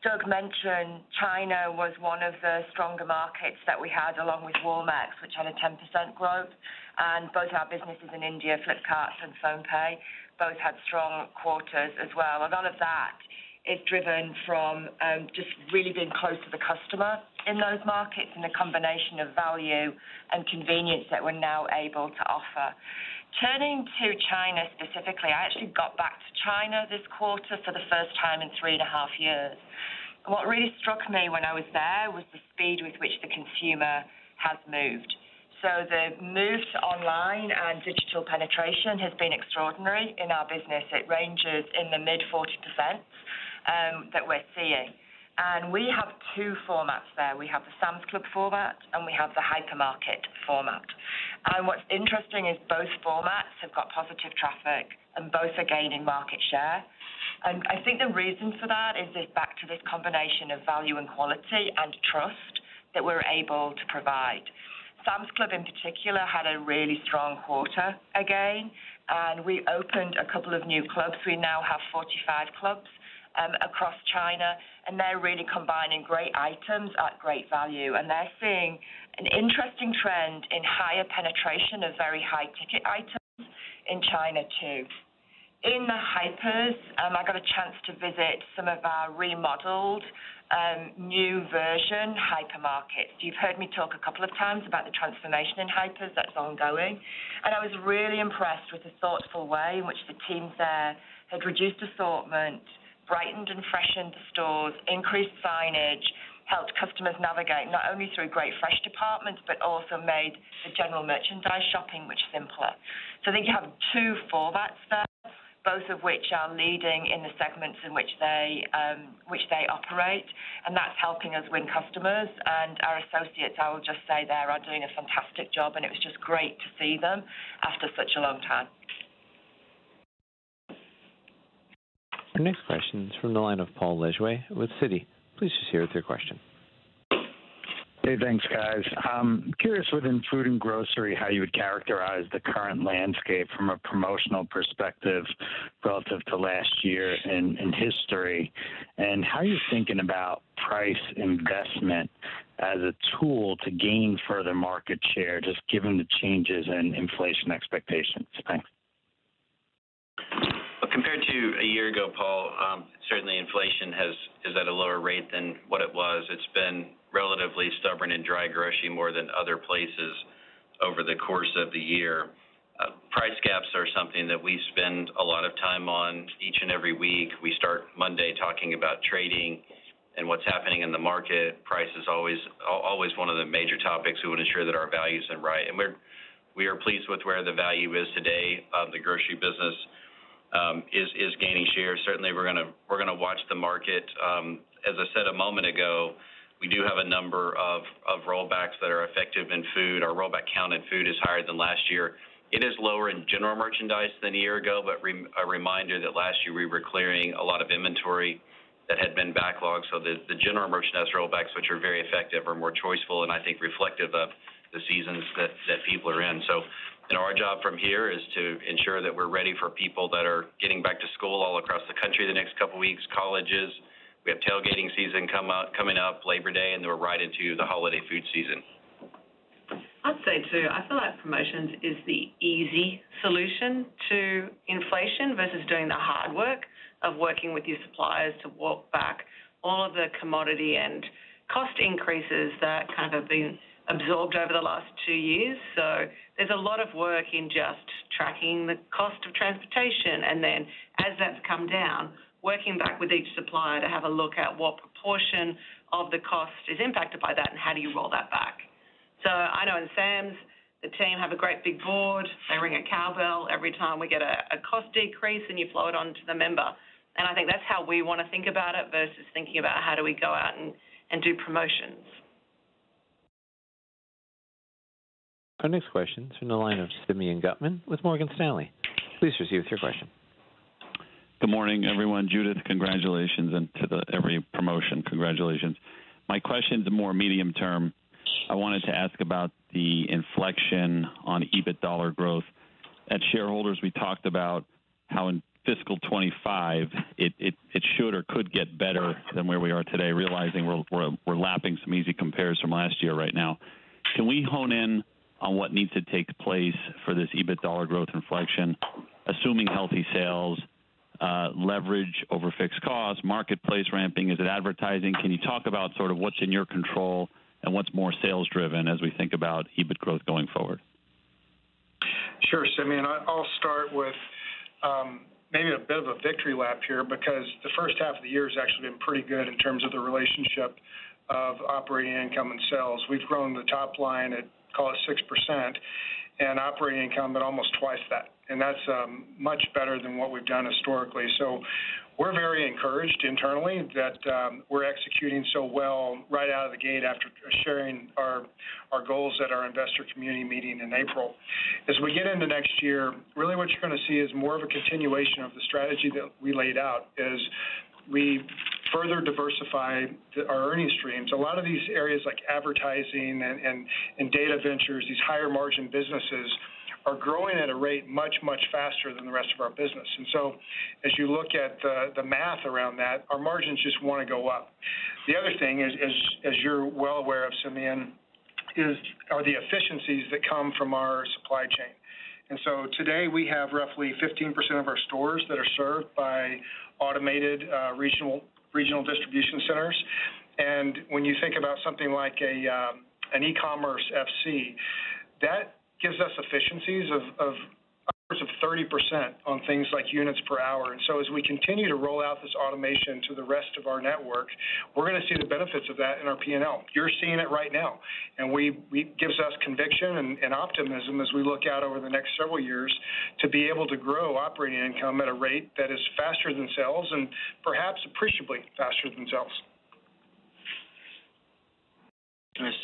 Doug mentioned China was one of the stronger markets that we had, along with Walmex, which had a 10% growth. And both our businesses in India, Flipkart and PhonePe, both had strong quarters as well. A lot of that is driven from um, just really being close to the customer in those markets and the combination of value and convenience that we're now able to offer. Turning to China specifically, I actually got back to China this quarter for the first time in three and a half years. And What really struck me when I was there was the speed with which the consumer has moved. So the move to online and digital penetration has been extraordinary in our business. It ranges in the mid-40% um, that we're seeing. And we have two formats there. We have the Sam's Club format, and we have the hypermarket format. And what's interesting is both formats have got positive traffic, and both are gaining market share. And I think the reason for that is this back to this combination of value and quality and trust that we're able to provide. Sam's Club, in particular, had a really strong quarter again, and we opened a couple of new clubs. We now have 45 clubs um, across China, and they're really combining great items at great value. And they're seeing an interesting trend in higher penetration of very high-ticket items in China too. In the hypers, um, I got a chance to visit some of our remodeled um, new version hypermarkets. You've heard me talk a couple of times about the transformation in hypers that's ongoing. And I was really impressed with the thoughtful way in which the teams there had reduced assortment, brightened and freshened the stores, increased signage, helped customers navigate not only through great fresh departments, but also made the general merchandise shopping much simpler. So I think you have two formats there, both of which are leading in the segments in which they um, which they operate, and that's helping us win customers. And our associates, I will just say there, are doing a fantastic job, and it was just great to see them after such a long time. Our next question is from the line of Paul Lejuez with Citi. Please just proceed with your question. Hey, thanks, guys. Um curious within food and grocery, how you would characterize the current landscape from a promotional perspective relative to last year in history, and how you're thinking about price investment as a tool to gain further market share, just given the changes in inflation expectations. Thanks. Compared to a year ago, Paul, um, certainly inflation has is at a lower rate than what it was. It's been relatively stubborn in dry grocery more than other places over the course of the year. Uh, price gaps are something that we spend a lot of time on each and every week. We start Monday talking about trading and what's happening in the market. Price is always one of the major topics. We want to ensure that our values are right. And we're we are pleased with where the value is today. Of the grocery business Um, is gaining share. Certainly, we're gonna watch the market. Um, as I said a moment ago, we do have a number of rollbacks that are effective in food. Our rollback count in food is higher than last year. It is lower in general merchandise than a year ago, but a reminder that last year we were clearing a lot of inventory that had been backlogged. So the general merchandise rollbacks, which are very effective, are more choiceful and I think reflective of the seasons that people are in. Know, our job from here is to ensure that we're ready for people that are getting back to school all across the country the next couple weeks, colleges. We have tailgating season coming up, Labor Day, and then we're right into the holiday food season. I'd say too, I feel like promotions is the easy solution to inflation versus doing the hard work of working with your suppliers to walk back all of the commodity and cost increases that kind of have been absorbed over the last two years. So there's a lot of work in just tracking the cost of transportation, and then as that's come down, working back with each supplier to have a look at what proportion of the cost is impacted by that and how do you roll that back. So I know in Sam's, the team have a great big board. They ring a cowbell every time we get a, a cost decrease and you flow it on to the member. And I think that's how we want to think about it versus thinking about how do we go out and, and do promotions. Our next question is from the line of Simeon Gutman with Morgan Stanley. Please proceed with your question. Good morning, everyone. Judith, congratulations, and to the every promotion, congratulations. My question is more medium term. I wanted to ask about the inflection on EBIT dollar growth. At shareholders, we talked about how in fiscal 25 it, it, it should or could get better than where we are today, realizing we're lapping some easy compares from last year right now. Can we hone in on what needs to take place for this EBIT dollar growth inflection, assuming healthy sales, uh, leverage over fixed costs, marketplace ramping? Is it advertising? Can you talk about sort of what's in your control and what's more sales driven as we think about EBIT growth going forward? Sure, Simeon. I'll start with um, maybe a bit of a victory lap here because the first half of the year has actually been pretty good in terms of the relationship of operating income and sales. We've grown the top line at call it 6%, and operating income at almost twice that. And that's um, much better than what we've done historically. So we're very encouraged internally that um, we're executing so well right out of the gate after sharing our our goals at our investor community meeting in April. As we get into next year, really what you're going to see is more of a continuation of the strategy that we laid out. Is we further diversify our earning streams. A lot of these areas like advertising and, and, and data ventures, these higher margin businesses, are growing at a rate much, much faster than the rest of our business. And so as you look at the, the math around that, our margins just want to go up. The other thing is, is as you're well aware of, Simeon, is are the efficiencies that come from our supply chain. And so today we have roughly 15% of our stores that are served by automated uh, regional regional distribution centers. And when you think about something like a um, an e-commerce FC, that gives us efficiencies of, of of 30% on things like units per hour. And so as we continue to roll out this automation to the rest of our network, we're going to see the benefits of that in our P&L. You're seeing it right now. And we, we gives us conviction and, and optimism as we look out over the next several years to be able to grow operating income at a rate that is faster than sales and perhaps appreciably faster than sales.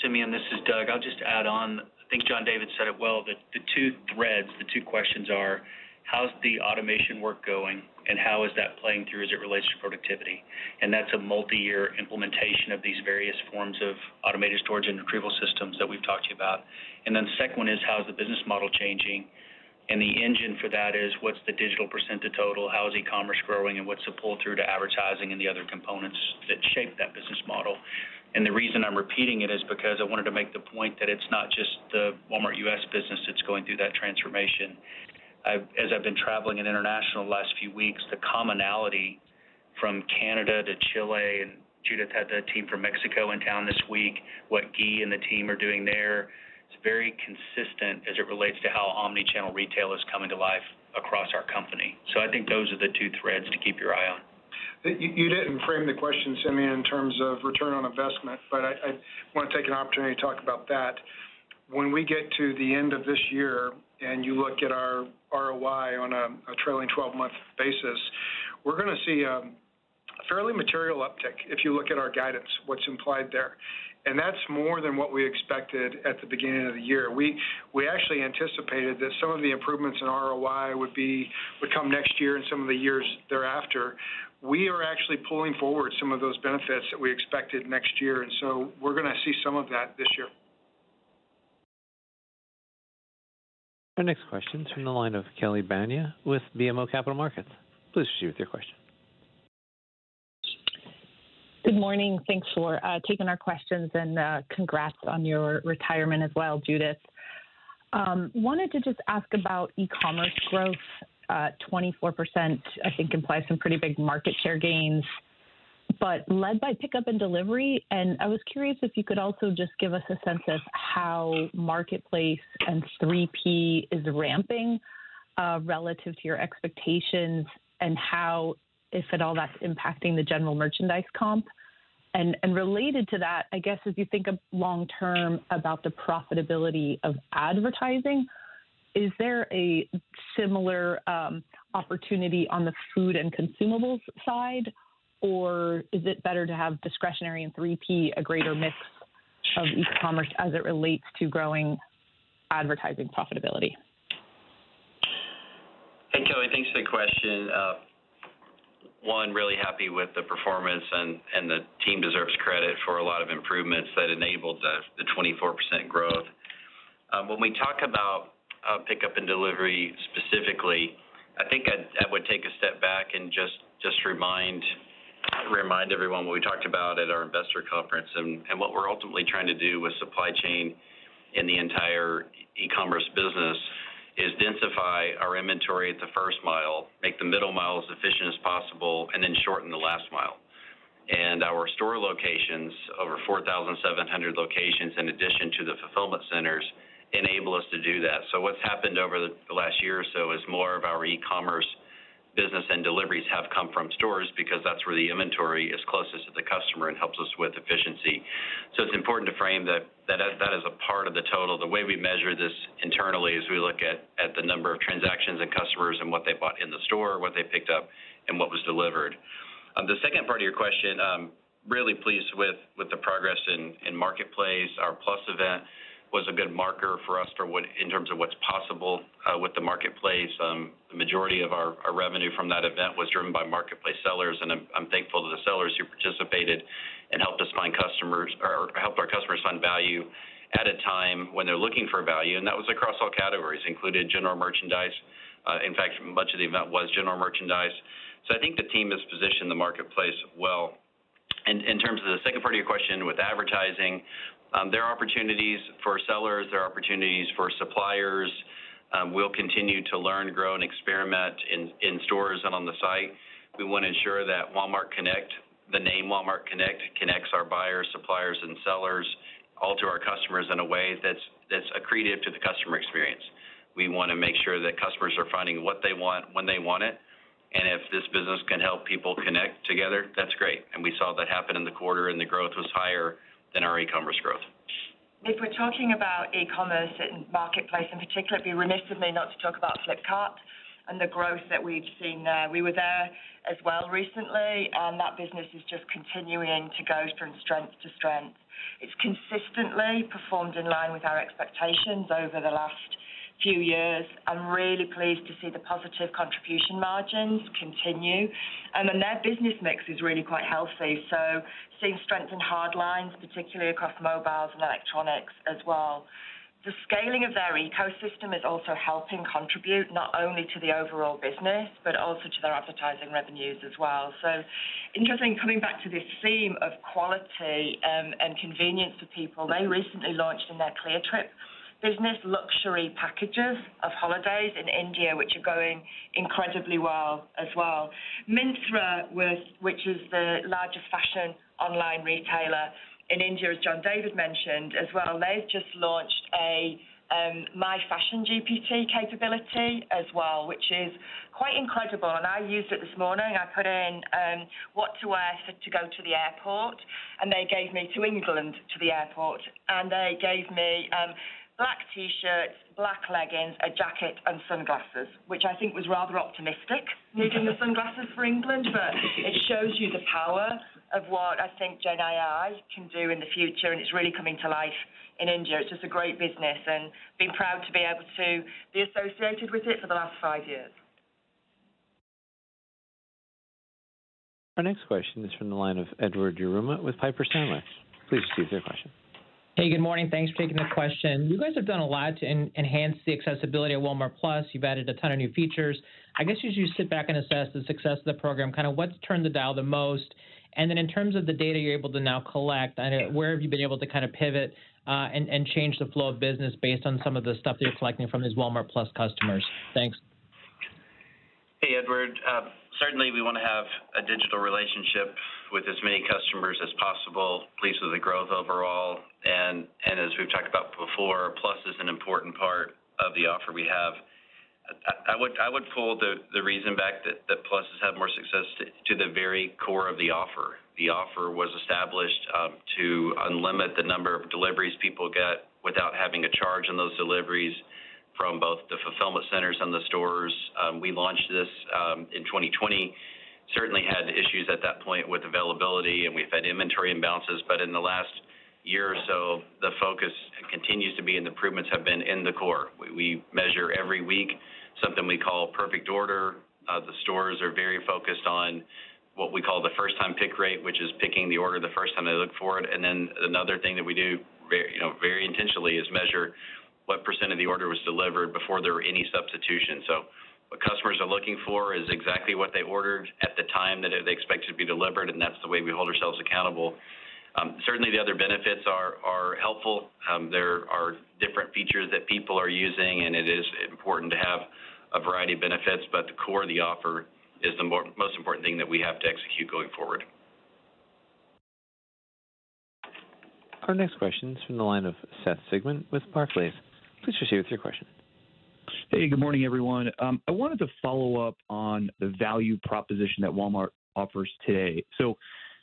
Simeon, this is Doug. I'll just add on think John David said it well. The, the two threads, the two questions are, how's the automation work going, and how is that playing through as it relates to productivity? And that's a multi-year implementation of these various forms of automated storage and retrieval systems that we've talked to you about. And then the second one is how's the business model changing? And the engine for that is what's the digital percent to total, how is e-commerce growing, and what's the pull through to advertising and the other components that shape that business model. And the reason I'm repeating it is because I wanted to make the point that it's not just the Walmart U.S. business that's going through that transformation. I've, as I've been traveling in international the last few weeks, the commonality from Canada to Chile, and Judith had the team from Mexico in town this week, what Guy and the team are doing there, it's very consistent as it relates to how omni-channel retail is coming to life across our company. So I think those are the two threads to keep your eye on. You didn't frame the question, Simeon, in terms of return on investment, but I want to take an opportunity to talk about that. When we get to the end of this year and you look at our ROI on a trailing 12-month basis, we're going to see a fairly material uptick if you look at our guidance, what's implied there. And that's more than what we expected at the beginning of the year. We we actually anticipated that some of the improvements in ROI would be would come next year and some of the years thereafter we are actually pulling forward some of those benefits that we expected next year, and so we're going to see some of that this year. Our next question is from the line of Kelly Bania with BMO Capital Markets. Please proceed with your question. Good morning. Thanks for uh, taking our questions and uh, congrats on your retirement as well, Judith. Um, wanted to just ask about e-commerce growth. Uh, 24%, I think, implies some pretty big market share gains, but led by pickup and delivery. And I was curious if you could also just give us a sense of how Marketplace and 3P is ramping uh, relative to your expectations and how if at all that's impacting the general merchandise comp. And, and related to that, I guess as you think long term about the profitability of advertising, is there a similar um, opportunity on the food and consumables side, or is it better to have discretionary and 3P a greater mix of e-commerce as it relates to growing advertising profitability? Hey, Kelly, thanks for the question. Uh, one, really happy with the performance, and, and the team deserves credit for a lot of improvements that enabled the, the 24% growth. Um, when we talk about uh, pickup and delivery specifically, I think I'd, I would take a step back and just just remind remind everyone what we talked about at our investor conference and, and what we're ultimately trying to do with supply chain in the entire e-commerce business is densify our inventory at the first mile, make the middle mile as efficient as possible, and then shorten the last mile. And Our store locations, over 4,700 locations in addition to the fulfillment centers, enable us to do that. So What's happened over the last year or so is more of our e-commerce business and deliveries have come from stores because that's where the inventory is closest to the customer and helps us with efficiency. So It's important to frame that that that is a part of the total. The way we measure this internally is we look at at the number of transactions and customers and what they bought in the store, what they picked up, and what was delivered. Um, the second part of your question, um, really pleased with with the progress in, in Marketplace. Our Plus event was a good marker for us for what in terms of what's possible uh, with the marketplace. Um, the majority of our, revenue from that event was driven by marketplace sellers, and I'm, thankful to the sellers who participated and helped us find customers or helped our customers find value at a time when they're looking for value, and that was across all categories, included general merchandise. Uh, in fact, much of the event was general merchandise. So I think the team has positioned the marketplace well. In terms of the second part of your question with advertising, um, there are opportunities for sellers, there are opportunities for suppliers. Um, we'll continue to learn, grow, and experiment in stores and on the site. We want to ensure that Walmart Connect, the name Walmart Connect, connects our buyers, suppliers, and sellers all to our customers in a way that's, that's accretive to the customer experience. We want to make sure that customers are finding what they want when they want it. And if this business can help people connect together, that's great. And we saw that happen in the quarter, and the growth was higher than our e-commerce growth. If we're talking about e-commerce and marketplace in particular, it'd be remiss of me not to talk about Flipkart and the growth that we've seen there. We were there as well recently, and that business is just continuing to go from strength to strength. It's consistently performed in line with our expectations over the last few years. I'm really pleased to see the positive contribution margins continue. and Their business mix is really quite healthy. So, Seeing strength in hard lines, particularly across mobiles and electronics as well. The scaling of their ecosystem is also helping contribute not only to the overall business, but also to their advertising revenues as well. So, Interesting, coming back to this theme of quality um, and convenience for people, they recently launched in their Cleartrip business luxury packages of holidays in India, which are going incredibly well as well. Myntra, which is the largest fashion online retailer in India, as John David mentioned as well, they've just launched a um, My Fashion GPT capability as well, which is quite incredible. And I used it this morning. I put in um, what to wear for, to go to the airport, and they gave me to England to the airport, and they gave me um, black t-shirts, black leggings, a jacket and sunglasses, which I think was rather optimistic, needing the sunglasses for England, but it shows you the power of what I think Gen AI can do in the future, and it's really coming to life in India. It's just a great business, and been proud to be able to be associated with it for the last five years. Our next question is from the line of Edward Yruma with Piper Sandler. Please proceed with your question. Hey, good morning. Thanks for taking the question. You guys have done a lot to enhance the accessibility of Walmart+. Plus. You've added a ton of new features. I guess as you sit back and assess the success of the program, kind of what's turned the dial the most, And then in terms of the data you're able to now collect, where have you been able to kind of pivot uh, and, and change the flow of business based on some of the stuff that you're collecting from these Walmart Plus customers? Thanks. Hey, Edward. Uh, certainly, we want to have a digital relationship with as many customers as possible, pleased with the growth overall. And, and as we've talked about before, Plus is an important part of the offer we have. I, I would I would pull the, the reason back that, that Plus has had more success to, to the very core of the offer. The offer was established um, to unlimit the number of deliveries people get without having a charge on those deliveries from both the fulfillment centers and the stores. Um, we launched this um, in 2020 certainly had issues at that point with availability, and we've had inventory imbalances. But in the last year or so, the focus continues to be, and the improvements have been in the core. We measure every week something we call perfect order. Uh, the stores are very focused on what we call the first time pick rate, which is picking the order the first time they look for it. And then another thing that we do very, you know, very intentionally is measure what percent of the order was delivered before there were any substitutions. So what customers are looking for is exactly what they ordered at the time that they expected to be delivered, and that's the way we hold ourselves accountable. Um, certainly, the other benefits are, are helpful. Um, there are different features that people are using, and it is important to have a variety of benefits, but the core of the offer is the more, most important thing that we have to execute going forward. Our next question is from the line of Seth Sigman with Barclays. Please proceed with your question. Hey, good morning, everyone. Um, I wanted to follow up on the value proposition that Walmart offers today. So,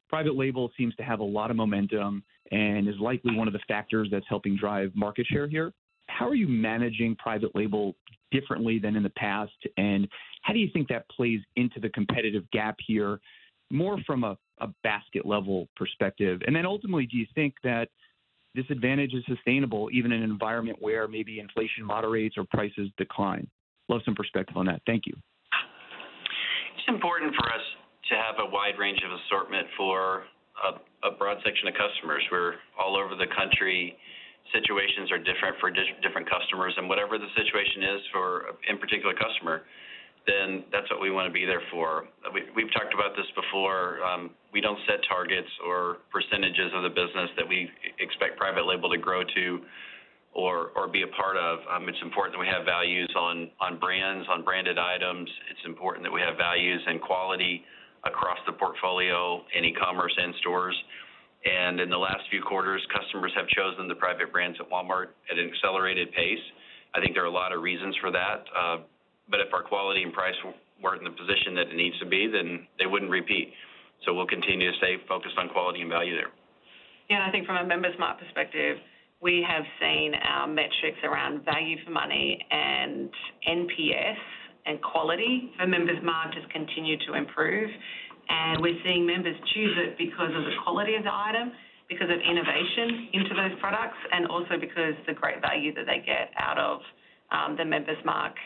private label seems to have a lot of momentum and is likely one of the factors that's helping drive market share here. How are you managing private label differently than in the past? And how do you think that plays into the competitive gap here, more from a, a basket level perspective? And then ultimately, do you think that this advantage is sustainable even in an environment where maybe inflation moderates or prices decline? Love some perspective on that. Thank you. It's important for us to have a wide range of assortment for a, a broad section of customers. We're all over the country. Situations are different for different customers, and whatever the situation is for a in particular customer, then that's what we want to be there for. We, we've talked about this before. Um, we don't set targets or percentages of the business that we expect private label to grow to or, or be a part of. Um, it's important that we have values on, on brands, on branded items. It's important that we have values and quality across the portfolio in e-commerce and stores. And in the last few quarters, customers have chosen the private brands at Walmart at an accelerated pace. I think there are a lot of reasons for that. Uh, but if our quality and price weren't in the position that it needs to be, then they wouldn't repeat. So we'll continue to stay focused on quality and value there. Yeah, and I think from a Members Mark perspective, we have seen our metrics around value for money and NPS and quality for Members Mark just continue to improve. And we're seeing members choose it because of the quality of the item, because of innovation into those products, and also because the great value that they get out of um, the Members Mark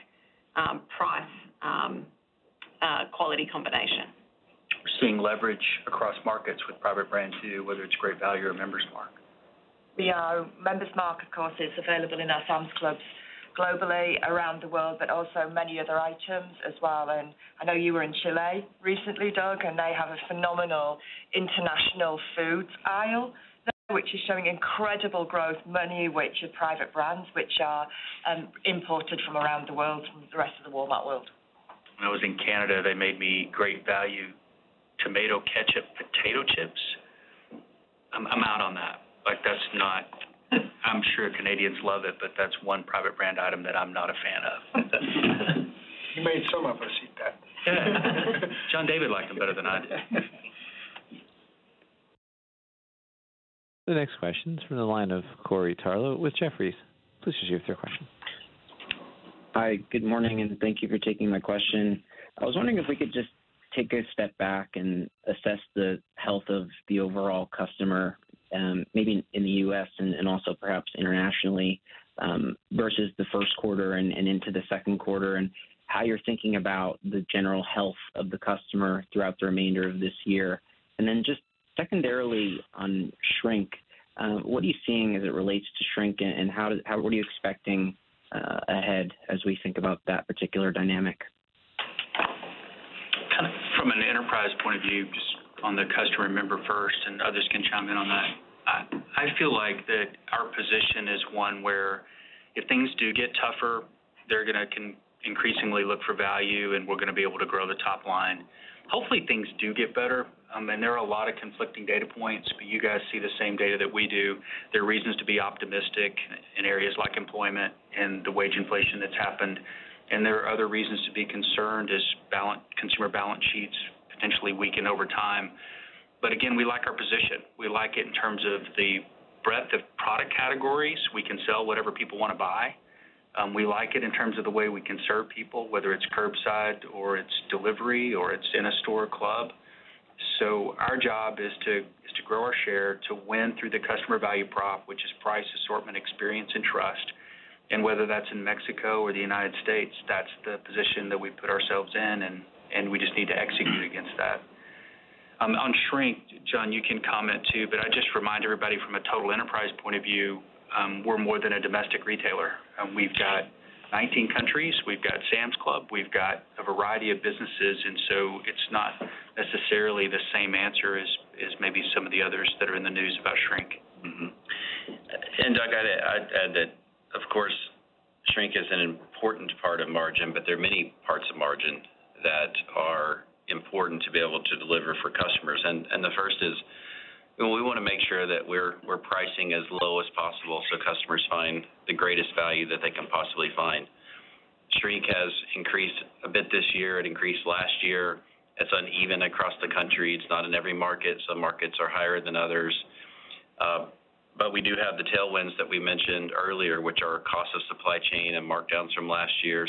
um, price um, uh, quality combination. We're seeing leverage across markets with private brand too, whether it's Great Value or Members Mark. Yeah, Members Mark, of course, is available in our Sam's Clubs globally around the world, but also many other items as well. And I know you were in Chile recently, Doug, and they have a phenomenal international foods aisle which is showing incredible growth, many of which are private brands, which are um, imported from around the world, from the rest of the Walmart world. When I was in Canada, they made me great value tomato ketchup potato chips. I'm, I'm out on that. Like that's not. I'm sure Canadians love it, but that's one private brand item that I'm not a fan of. you made some of us eat that. Yeah. John David liked them better than I did. The next question is from the line of Corey Tarlowe with Jefferies. Please proceed with your question. Hi, good morning, and thank you for taking my question. I was wondering if we could just take a step back and assess the health of the overall customer, um, maybe in the U.S. and, also perhaps internationally, um, versus the first quarter and, and into the second quarter, and how you're thinking about the general health of the customer throughout the remainder of this year. And then just Secondarily, on shrink, uh, what are you seeing as it relates to shrink, and how what are you expecting uh, ahead as we think about that particular dynamic? Kind of from an enterprise point of view, just on the customer member first, and others can chime in on that. I feel like that our position is one where if things do get tougher, they're gonna increasingly look for value, and we're gonna be able to grow the top line. Hopefully, things do get better. Um, and there are a lot of conflicting data points, but you guys see the same data that we do. There are reasons to be optimistic in areas like employment and the wage inflation that's happened, and there are other reasons to be concerned as consumer balance sheets potentially weaken over time. But again, we like our position. We like it in terms of the breadth of product categories. We can sell whatever people wanna buy. Um, we like it in terms of the way we can serve people, whether it's curbside or it's delivery or it's in a store club. So our job is to is to grow our share, to win through the customer value prop, which is price, assortment, experience, and trust. And whether that's in Mexico or the United States, that's the position that we put ourselves in, and we just need to execute against that. Um, on shrink, John, you can comment too, but I just remind everybody from a total enterprise point of view, um, we're more than a domestic retailer. Um, we've got 19 countries. We've got Sam's Club. We've got a variety of businesses, and so it's not necessarily the same answer as as maybe some of the others that are in the news about shrink. Mm-hmm. And Doug, I'd add that, of course, shrink is an important part of margin, but there are many parts of margin that are important to be able to deliver for customers. And, and the first is, we wanna make sure that we're pricing as low as possible so customers find the greatest value that they can possibly find. Shrink has increased a bit this year. It increased last year. It's uneven across the country. It's not in every market. Some markets are higher than others. Uh but we do have the tailwinds that we mentioned earlier, which are cost of supply chain and markdowns from last year.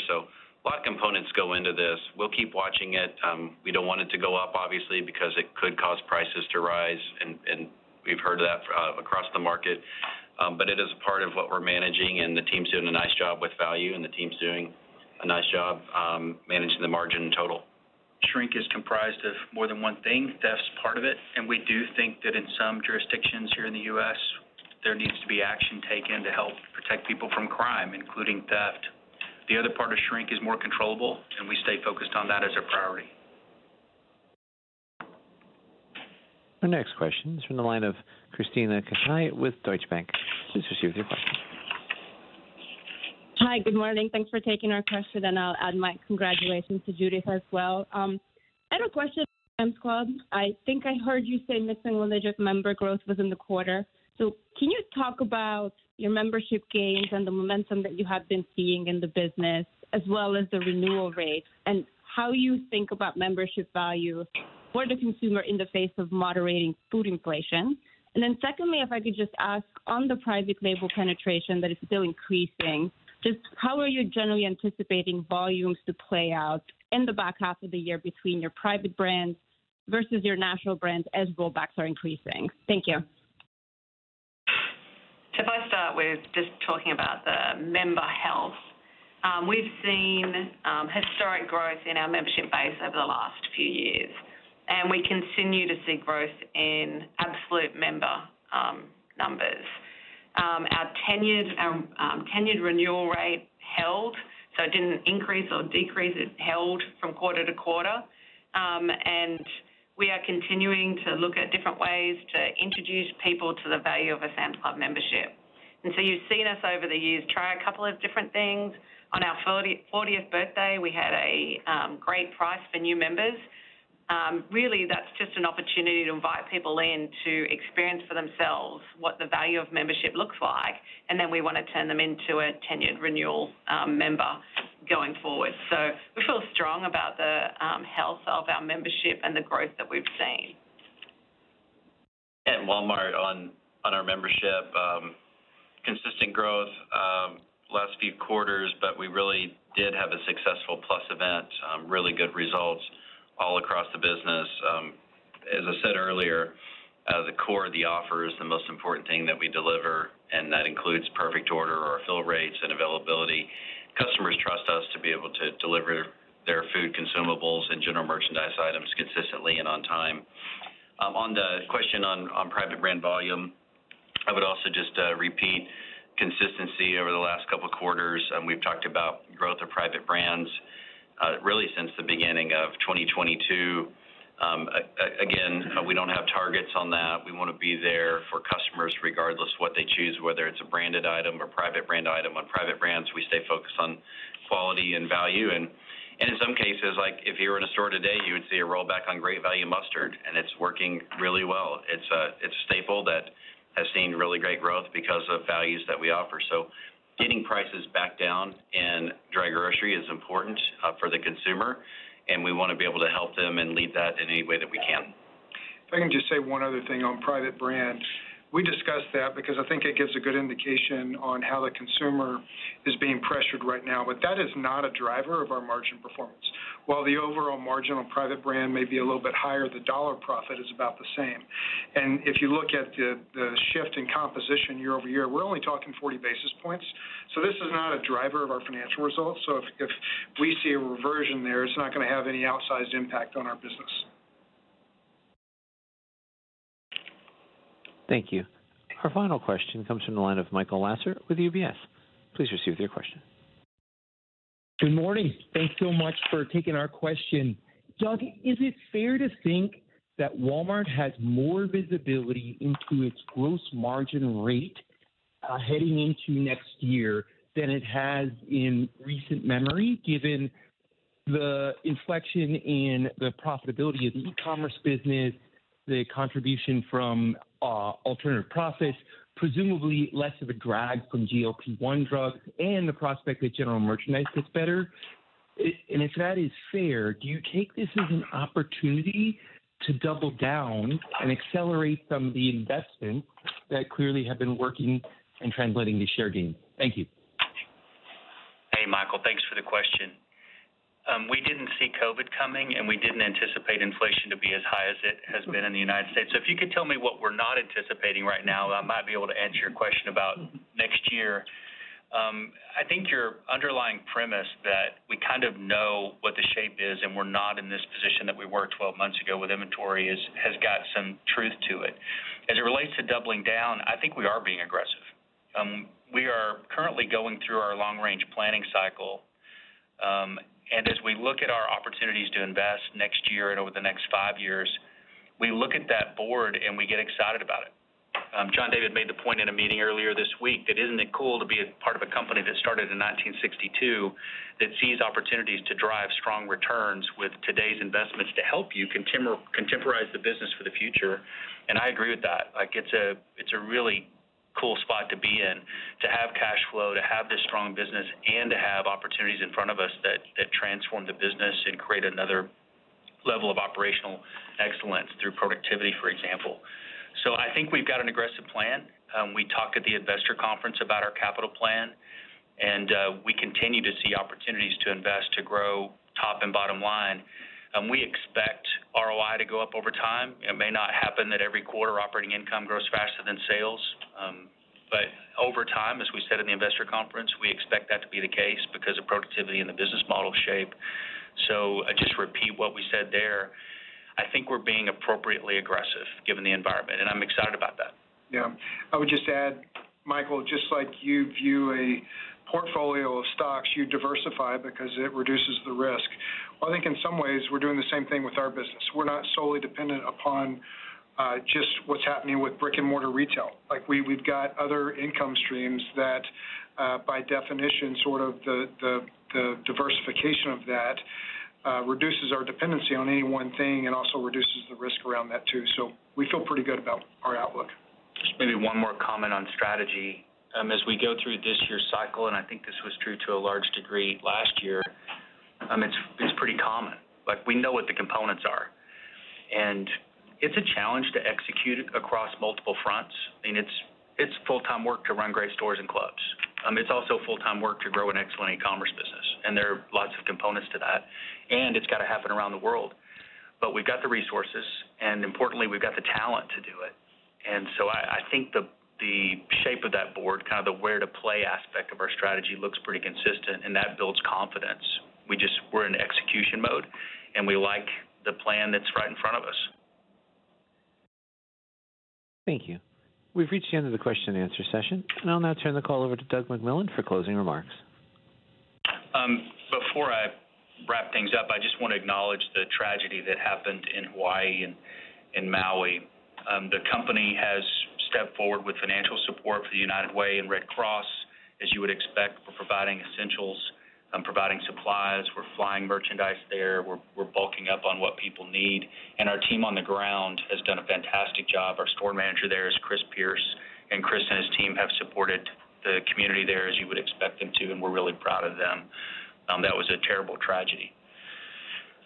A lot of components go into this. We'll keep watching it. Um, we don't want it to go up, obviously, because it could cause prices to rise, and we've heard that uh, across the market. Um, but it is a part of what we're managing, and the team's doing a nice job with value, and the team's doing a nice job um, managing the margin in total. Shrink is comprised of more than one thing. Theft's part of it, and we do think that in some jurisdictions here in the U.S., there needs to be action taken to help protect people from crime, including theft. The other part of shrink is more controllable, and we stay focused on that as a priority. Our next question is from the line of Krisztina Katai with Deutsche Bank. Please proceed with your question. Hi. Good morning. Thanks for taking our question, and I'll add my congratulations to Judith as well. Um, I had a question on Sam's Club. I think I heard you say mid-single-digit member growth was in the quarter. So can you talk about your membership gains and the momentum that you have been seeing in the business, as well as the renewal rates, and how you think about membership value for the consumer in the face of moderating food inflation? And then, secondly, if I could just ask on the private label penetration that is still increasing, just how are you generally anticipating volumes to play out in the back half of the year between your private brands versus your national brands as rollbacks are increasing? Thank you. So if I start with just talking about the member health, um, we've seen um, historic growth in our membership base over the last few years, and we continue to see growth in absolute member um, numbers. Our tenured our, tenured renewal rate held, so it didn't increase or decrease. It held from quarter to quarter. We are continuing to look at different ways to introduce people to the value of a Sam's Club membership. And so you've seen us over the years try a couple of different things. On our 40th birthday, we had a um, great price for new members. Um, really, that's just an opportunity to invite people in to experience for themselves what the value of membership looks like, and then we wanna turn them into a tenured renewal um, member going forward. So we feel strong about the um, health of our membership and the growth that we've seen. At Walmart on our membership, consistent growth last few quarters, but we really did have a successful Plus event, really good results all across the business. Um, as I said earlier, uh, the core of the offer is the most important thing that we deliver, and that includes perfect order or fill rates and availability. Customers trust us to be able to deliver their food consumables and general merchandise items consistently and on time. Um, on the question on private brand volume, I would also just uh, repeat consistency over the last couple quarters. Um, we've talked about growth of private brands really since the beginning of 2022. Um, again, uh, we don't have targets on that. We want to be there for customers regardless what they choose, whether it's a branded item or private brand item. On private brands, we stay focused on quality and value. And in some cases, like if you were in a store today, you would see a rollback on Great Value mustard, and it's working really well. It's a, It's a staple that has seen really great growth because of values that we offer. So getting prices back down in dry grocery is important uh, for the consumer and we want to be able to help them and lead that in any way that we can. If I can just say one other thing on private brand. We discussed that because I think it gives a good indication on how the consumer is being pressured right now, but that is not a driver of our margin performance. While the overall margin on private brand may be a little bit higher, the dollar profit is about the same. And if you look at the, the shift in composition year over year, we're only talking 40 basis points. So this is not a driver of our financial results. So if, if we see a reversion there, it's not going to have any outsized impact on our business. Thank you. Our final question comes from the line of Michael Lasser with UBS. Please proceed with your question. Good morning. Thanks so much for taking our question. Doug, is it fair to think that Walmart has more visibility into its gross margin rate uh, heading into next year than it has in recent memory, given the inflection in the profitability of the e-commerce business, the contribution from Uh, alternative profits, presumably less of a drag from GLP-1 drugs, and the prospect that general merchandise gets better. And if that is fair, do you take this as an opportunity to double down and accelerate some of the investments that clearly have been working and translating to share gains? Thank you. Hey, Michael, thanks for the question. Um, we didn't see COVID coming, and we didn't anticipate inflation to be as high as it has been in the United States. So if you could tell me what we're not anticipating right now, I might be able to answer your question about next year. Um, I think your underlying premise that we kind of know what the shape is and we're not in this position that we were 12 months ago with inventory is has got some truth to it. As it relates to doubling down, I think we are being aggressive. Um, we are currently going through our long-range planning cycle, um, and as we look at our opportunities to invest next year and over the next five years, we look at that board and we get excited about it. Um, John David made the point in a meeting earlier this week that isn't it cool to be a part of a company that started in 1962 that sees opportunities to drive strong returns with today's investments to help you contemporize the business for the future. And I agree with that. Like it's a it's a really cool spot to be in, to have cash flow, to have this strong business, and to have opportunities in front of us that, that transform the business and create another level of operational excellence through productivity, for example. So I think we've got an aggressive plan. Um, we talked at the investor conference about our capital plan, and uh, we continue to see opportunities to invest to grow top and bottom line. Um, we expect ROI to go up over time. It may not happen that every quarter operating income grows faster than sales. Um, but over time, as we said in the investor conference, we expect that to be the case because of productivity and the business model shape. So I just repeat what we said there. I think we're being appropriately aggressive given the environment, and I'm excited about that. Yeah. I would just add, Michael, just like you view a portfolio of stocks, you diversify because it reduces the risk. Well, I think in some ways we're doing the same thing with our business. We're not solely dependent upon uh, just what's happening with brick and mortar retail. Like we, we've got other income streams that, uh, by definition, sort of the, the, the diversification of that uh, reduces our dependency on any one thing and also reduces the risk around that too. So we feel pretty good about our outlook. Just maybe one more comment on strategy. Um, as we go through this year's cycle, and I think this was true to a large degree last year, um, it's it's pretty common. Like we know what the components are, and it's a challenge to execute across multiple fronts. I mean, it's it's full-time work to run great stores and clubs. Um, it's also full-time work to grow an excellent e-commerce business, and there are lots of components to that. And it's got to happen around the world. But we've got the resources, and importantly, we've got the talent to do it. And so I, I think the the shape of that board, kind of the where to play aspect of our strategy, looks pretty consistent, and that builds confidence. We just we're in execution mode, and we like the plan that's right in front of us. Thank you. We've reached the end of the question and answer session, and I'll now turn the call over to Doug McMillon for closing remarks. Um, before I wrap things up, I just want to acknowledge the tragedy that happened in Hawaii and in Maui. Um, the company has stepped forward with financial support for the United Way and Red Cross, as you would expect. We're providing essentials, providing supplies. We're flying merchandise there. We're, we're bulking up on what people need. And our team on the ground has done a fantastic job. Our store manager there is Chris Pierce, and Chris and his team have supported the community there as you would expect them to, and we're really proud of them. Um, that was a terrible tragedy.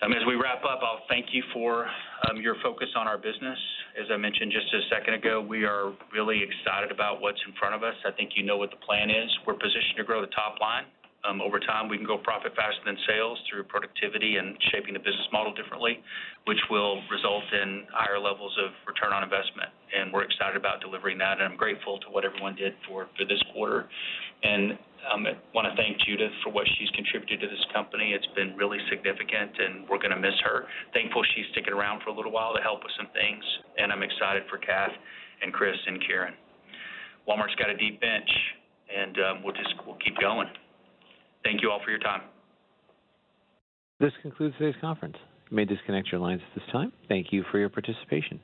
Um, as we wrap up, I'll thank you for um, your focus on our business. As I mentioned just a second ago, we are really excited about what's in front of us. I think you know what the plan is. We're positioned to grow the top line. Um, over time, we can go profit faster than sales through productivity and shaping the business model differently, which will result in higher levels of return on investment. And we're excited about delivering that. And I'm grateful to what everyone did for, for this quarter. And um, I want to thank Judith for what she's contributed to this company. It's been really significant, and we're going to miss her. Thankful she's sticking around for a little while to help with some things, and I'm excited for Kath and Chris and Karen. Walmart's got a deep bench, and um, we'll just we'll keep going. Thank you all for your time. This concludes today's conference. You may disconnect your lines at this time. Thank you for your participation.